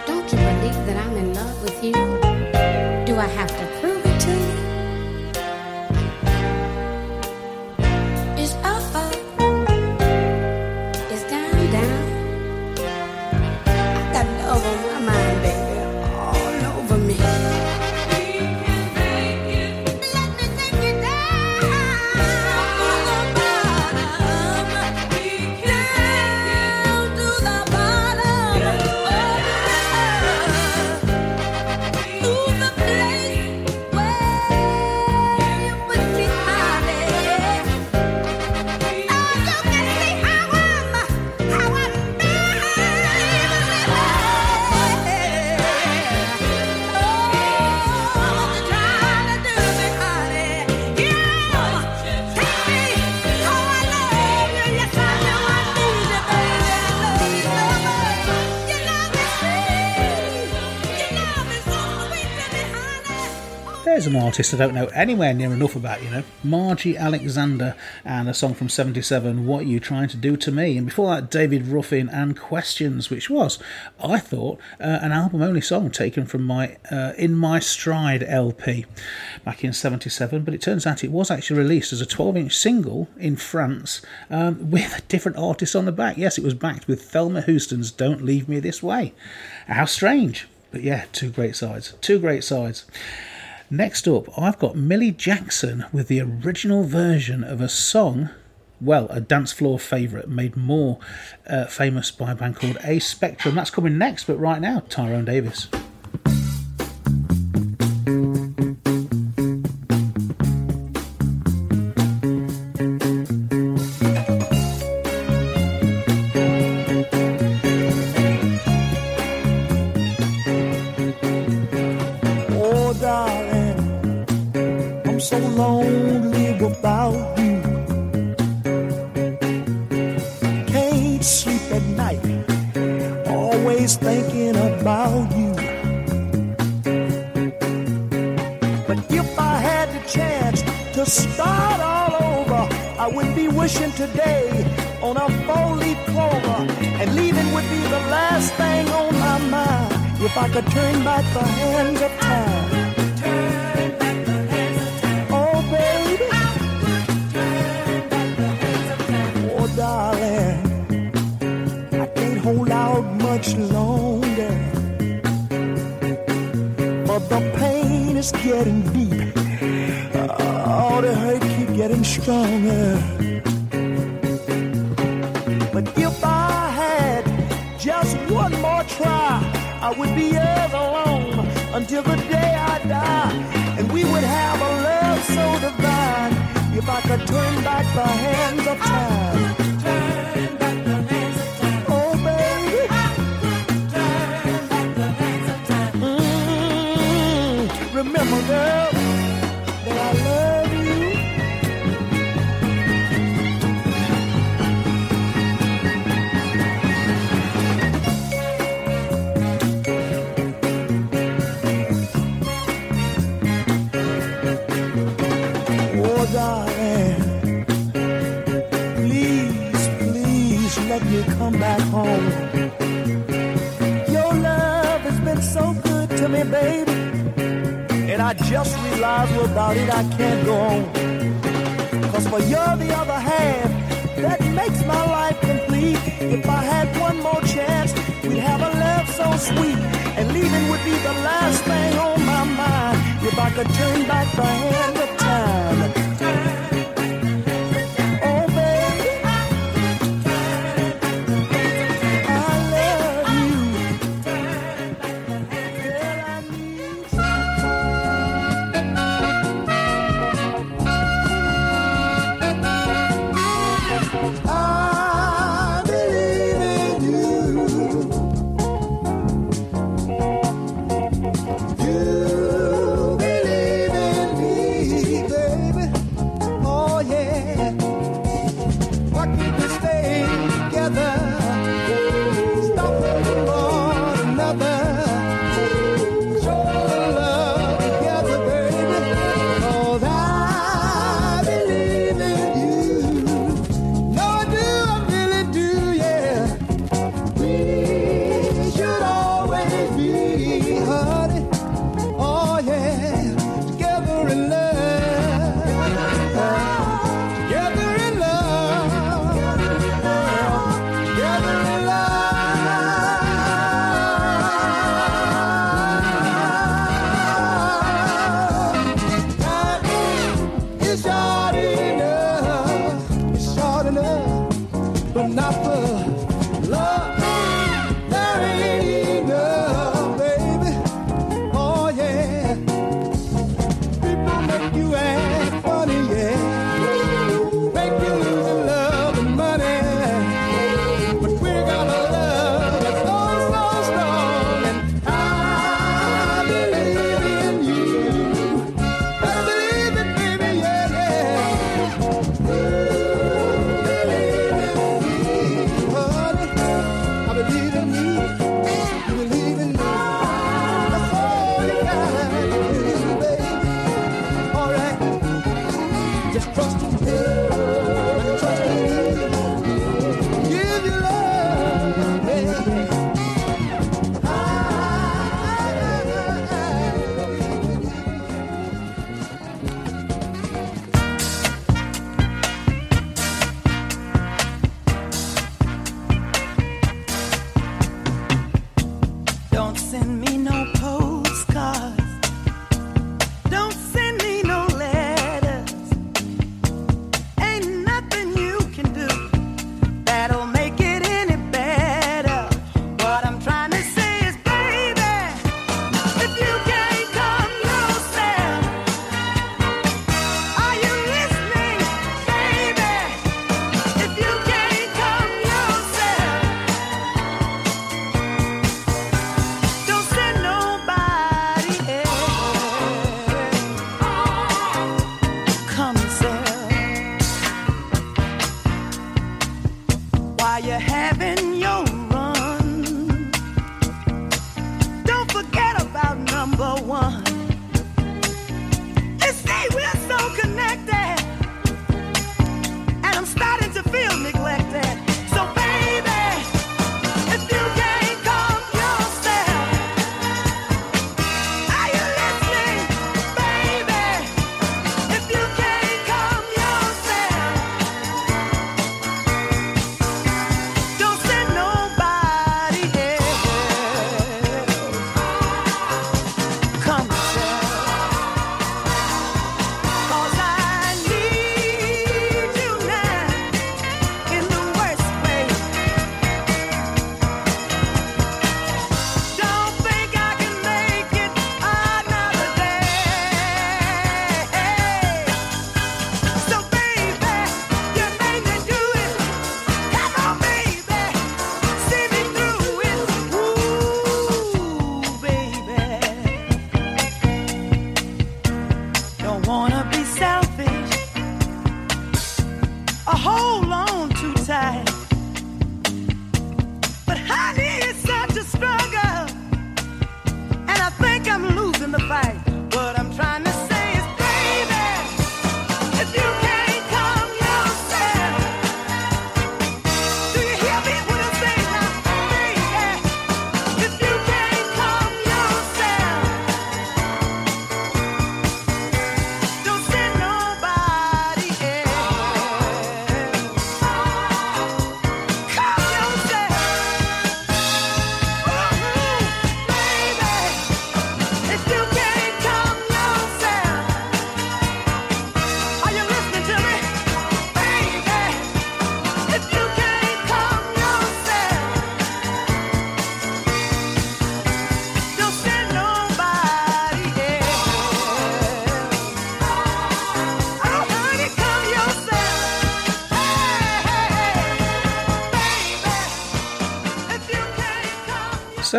Don't you believe that I'm in love with you? Do I have to There's an artist I don't know anywhere near enough about, you know. Margie Alexander and a song from 77, What You Trying to Do to Me? And before that, David Ruffin and Questions, which was, I thought, uh, an album only song taken from my uh, In My Stride LP back in 77. But it turns out it was actually released as a 12 inch single in France um, with different artist on the back. Yes, it was backed with Thelma Houston's Don't Leave Me This Way. How strange. But yeah, two great sides. Two great sides. Next up, I've got Millie Jackson with the original version of a song, well, a dance floor favourite made more uh, famous by a band called Ace Spectrum. That's coming next, but right now, Tyrone Davis. Me, baby, and I just realized without it I can't go on. Cause for you're the other half that makes my life complete. If I had one more chance, we'd have a love so sweet, and leaving would be the last thing on my mind. If I could turn back the hand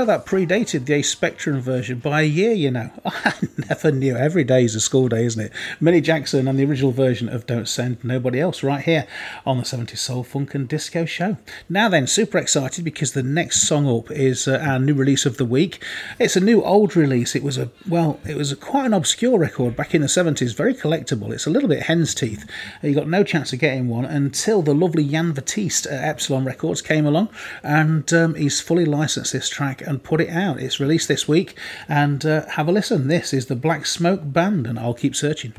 that predated the Ace Spectrum version by a year, you know. I never knew. Every day is a school day, isn't it? Millie Jackson and the original version of Don't Send Nobody Else right here on the 70s Soul Funk and Disco Show. Now then, super excited because the next song up is uh, our new release of the week. It's a new old release. It was a, well, it was a, quite an obscure record back in the 70s, very collectible. It's a little bit hen's teeth. You got no chance of getting one until the lovely Jan Batiste at Epsilon Records came along and um, he's fully licensed this track and put it out. It's released this week and uh, have a listen. This is the Black Smoke Band and I'll keep searching.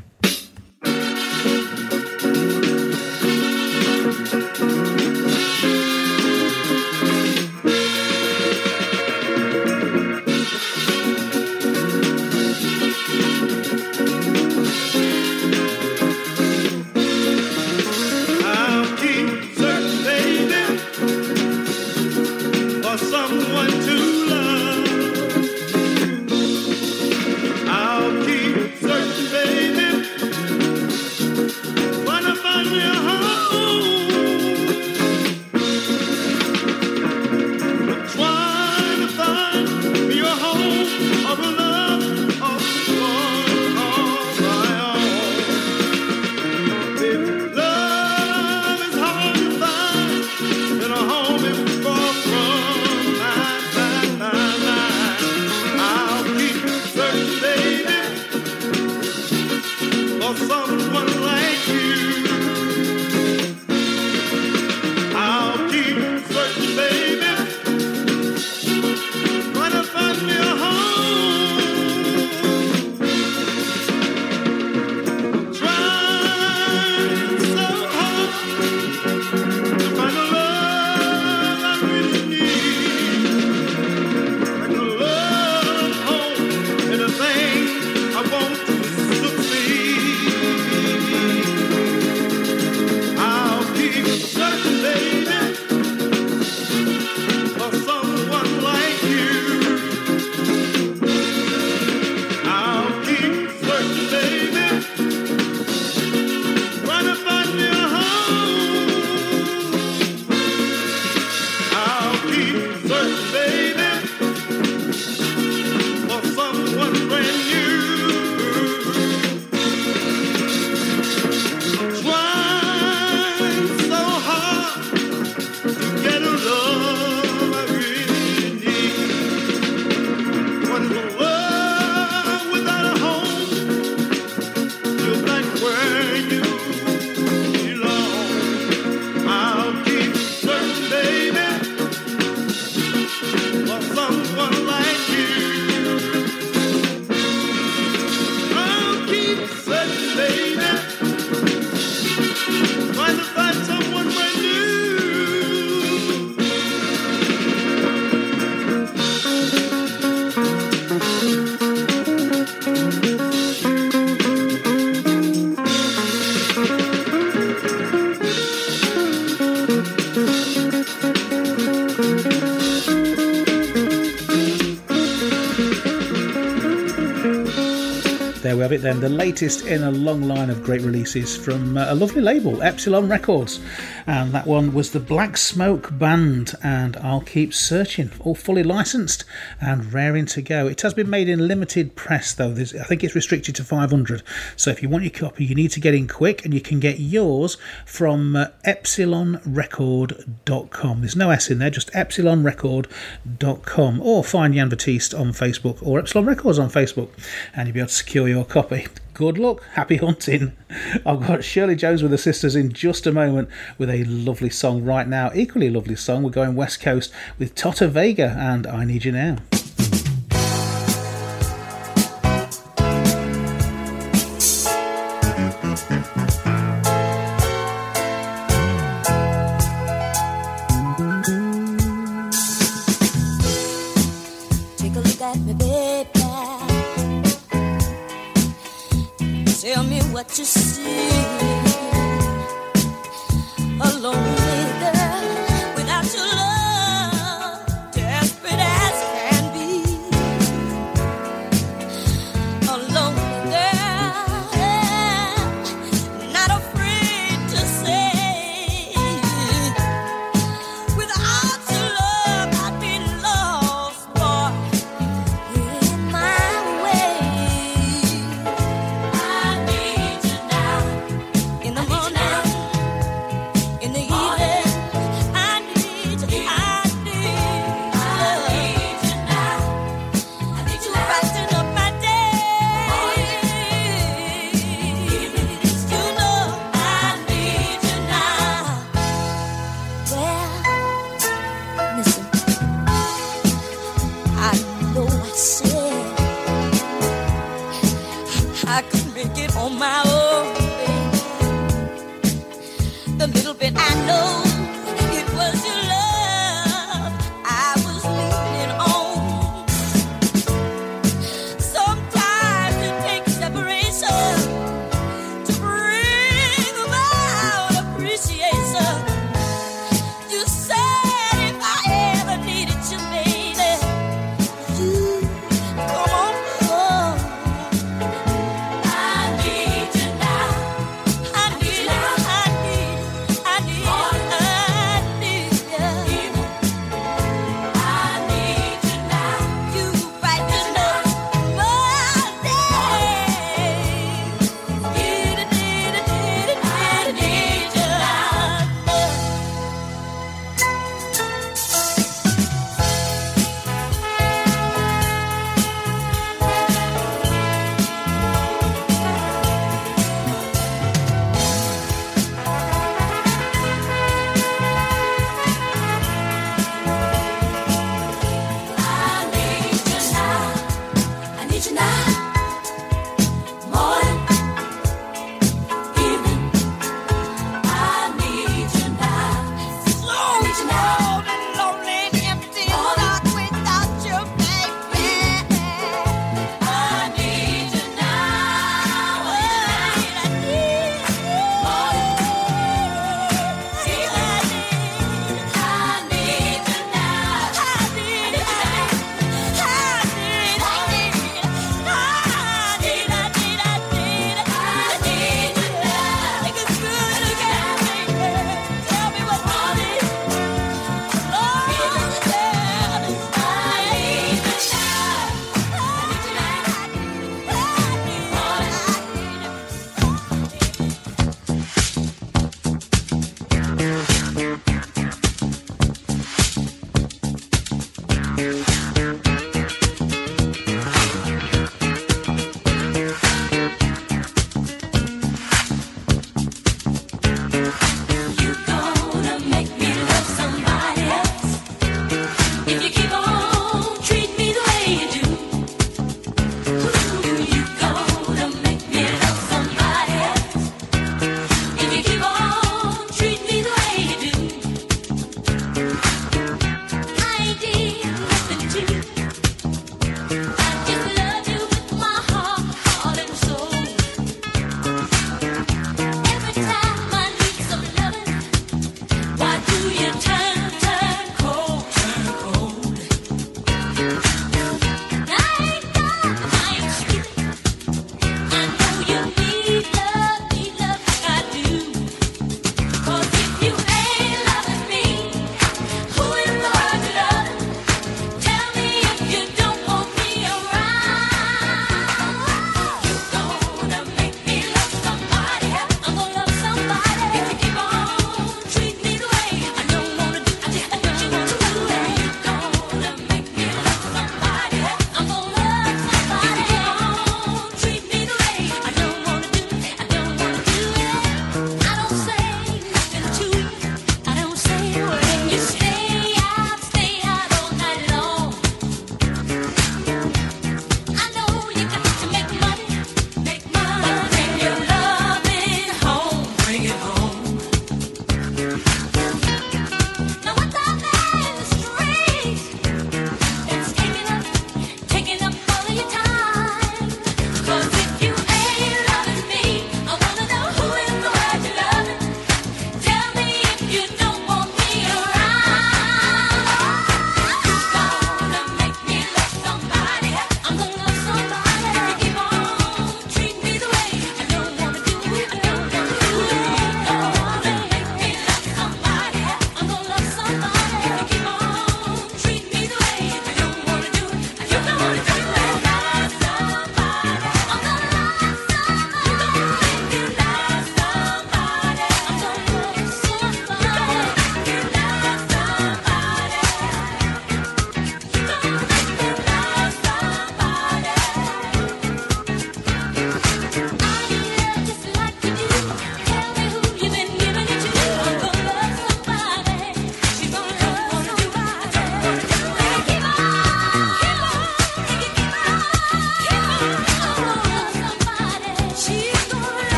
Then, the latest in a long line of great releases from uh, a lovely label, Epsilon Records. And that one was the Black Smoke Band, and I'll Keep Searching, all fully licensed and raring to go. It has been made in limited press though, There's, I think it's restricted to 500. So if you want your copy, you need to get in quick, and you can get yours from uh, epsilonrecord.com. There's no S in there, just epsilonrecord.com, or find Jan Batiste on Facebook or Epsilon Records on Facebook, and you'll be able to secure your copy. Good luck, happy hunting. I've got Shirley Jones with the sisters in just a moment with a lovely song right now. Equally lovely song. We're going West Coast with Tota Vega and I Need You Now.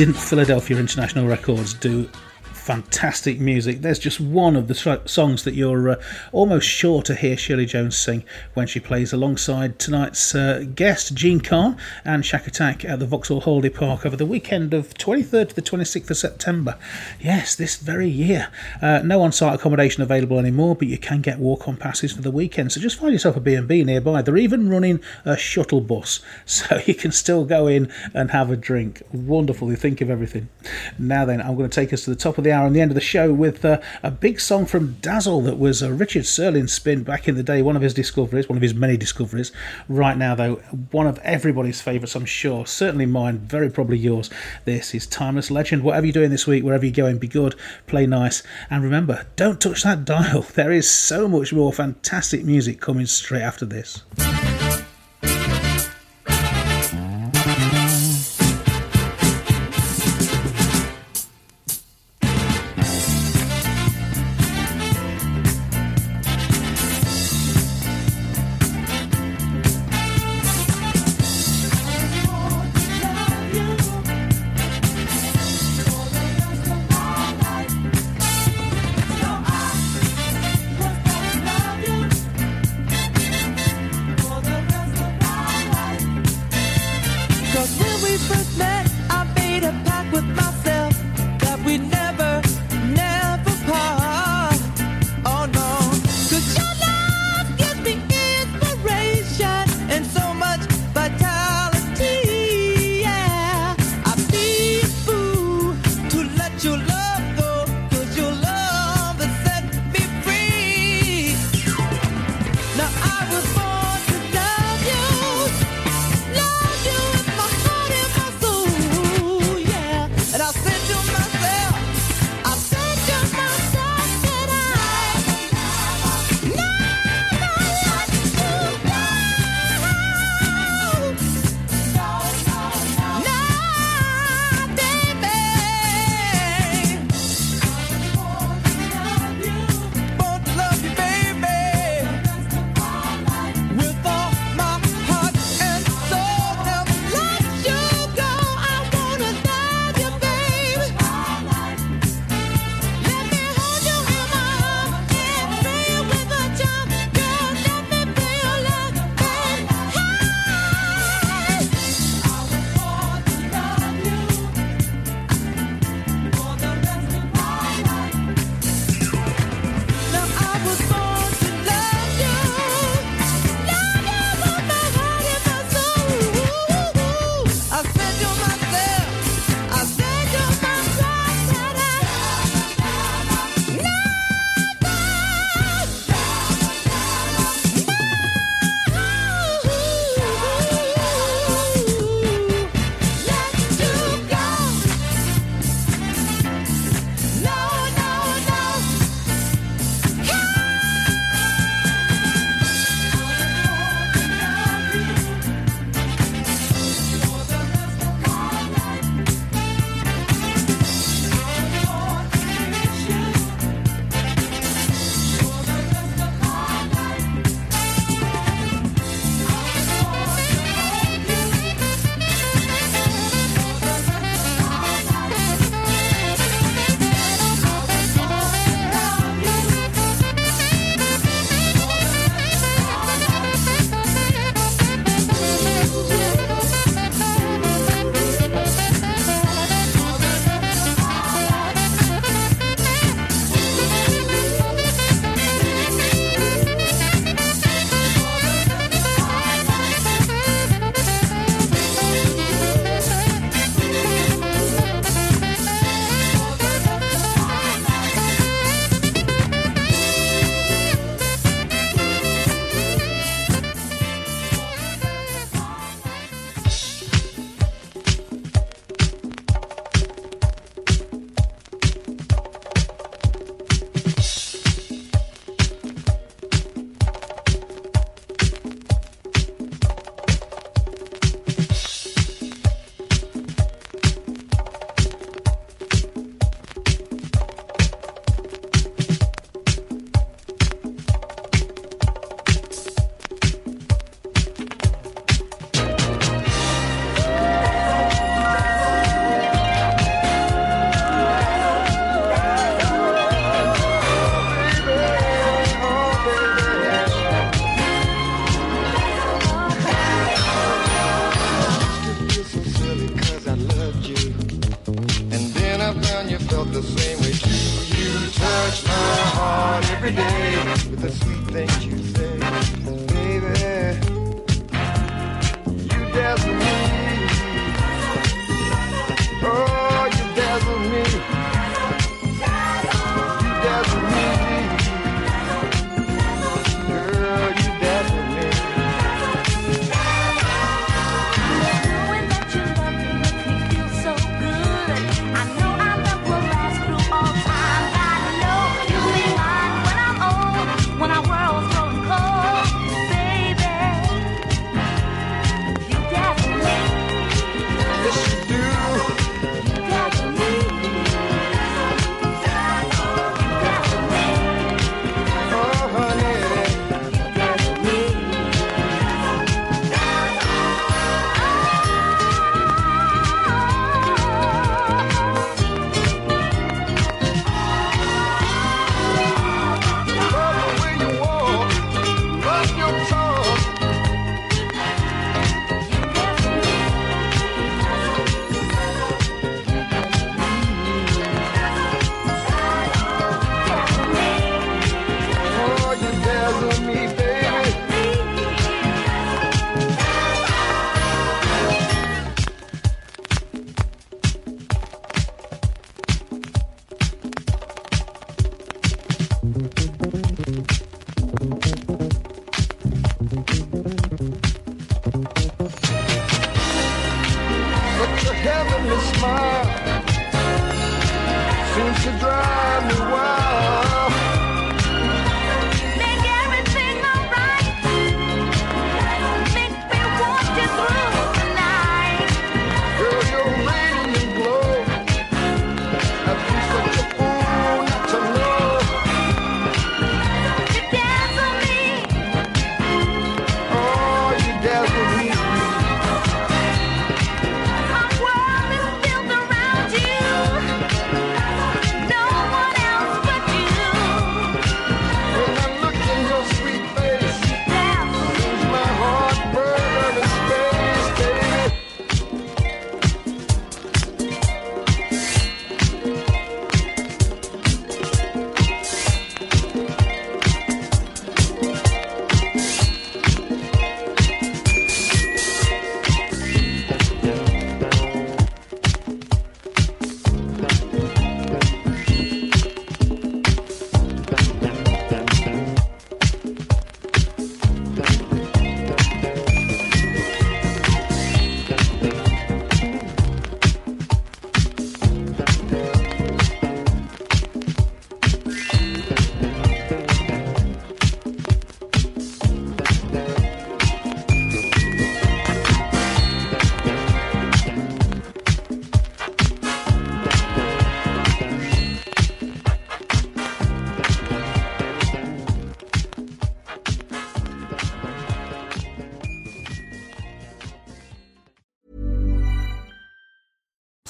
Didn't Philadelphia International Records do fantastic music. There's just one of the so- songs that you're uh, almost sure to hear Shirley Jones sing when she plays alongside tonight's uh, guest, Jean Carn, and Shakatak at the Vauxhall Holiday Park over the weekend of 23rd to the 26th of September. Yes, this very year. Uh, no on-site accommodation available anymore, but you can get walk-on passes for the weekend. So just find yourself a B&B nearby. They're even running a shuttle bus, so you can still go in and have a drink. Wonderful. They think of everything. Now then, I'm going to take us to the top of the hour and the end of the show with uh, a big song from Dazzle that was uh, Richard Searling's spin back in the day, one of his discoveries, one of his many discoveries. Right now, though, one of everybody's favourites, I'm sure. Certainly mine, very probably yours. This is Timeless Legend. Whatever you're doing this week, wherever you're going, be good, play nice, and remember, don't touch that dial. There is so much more fantastic music coming straight after this.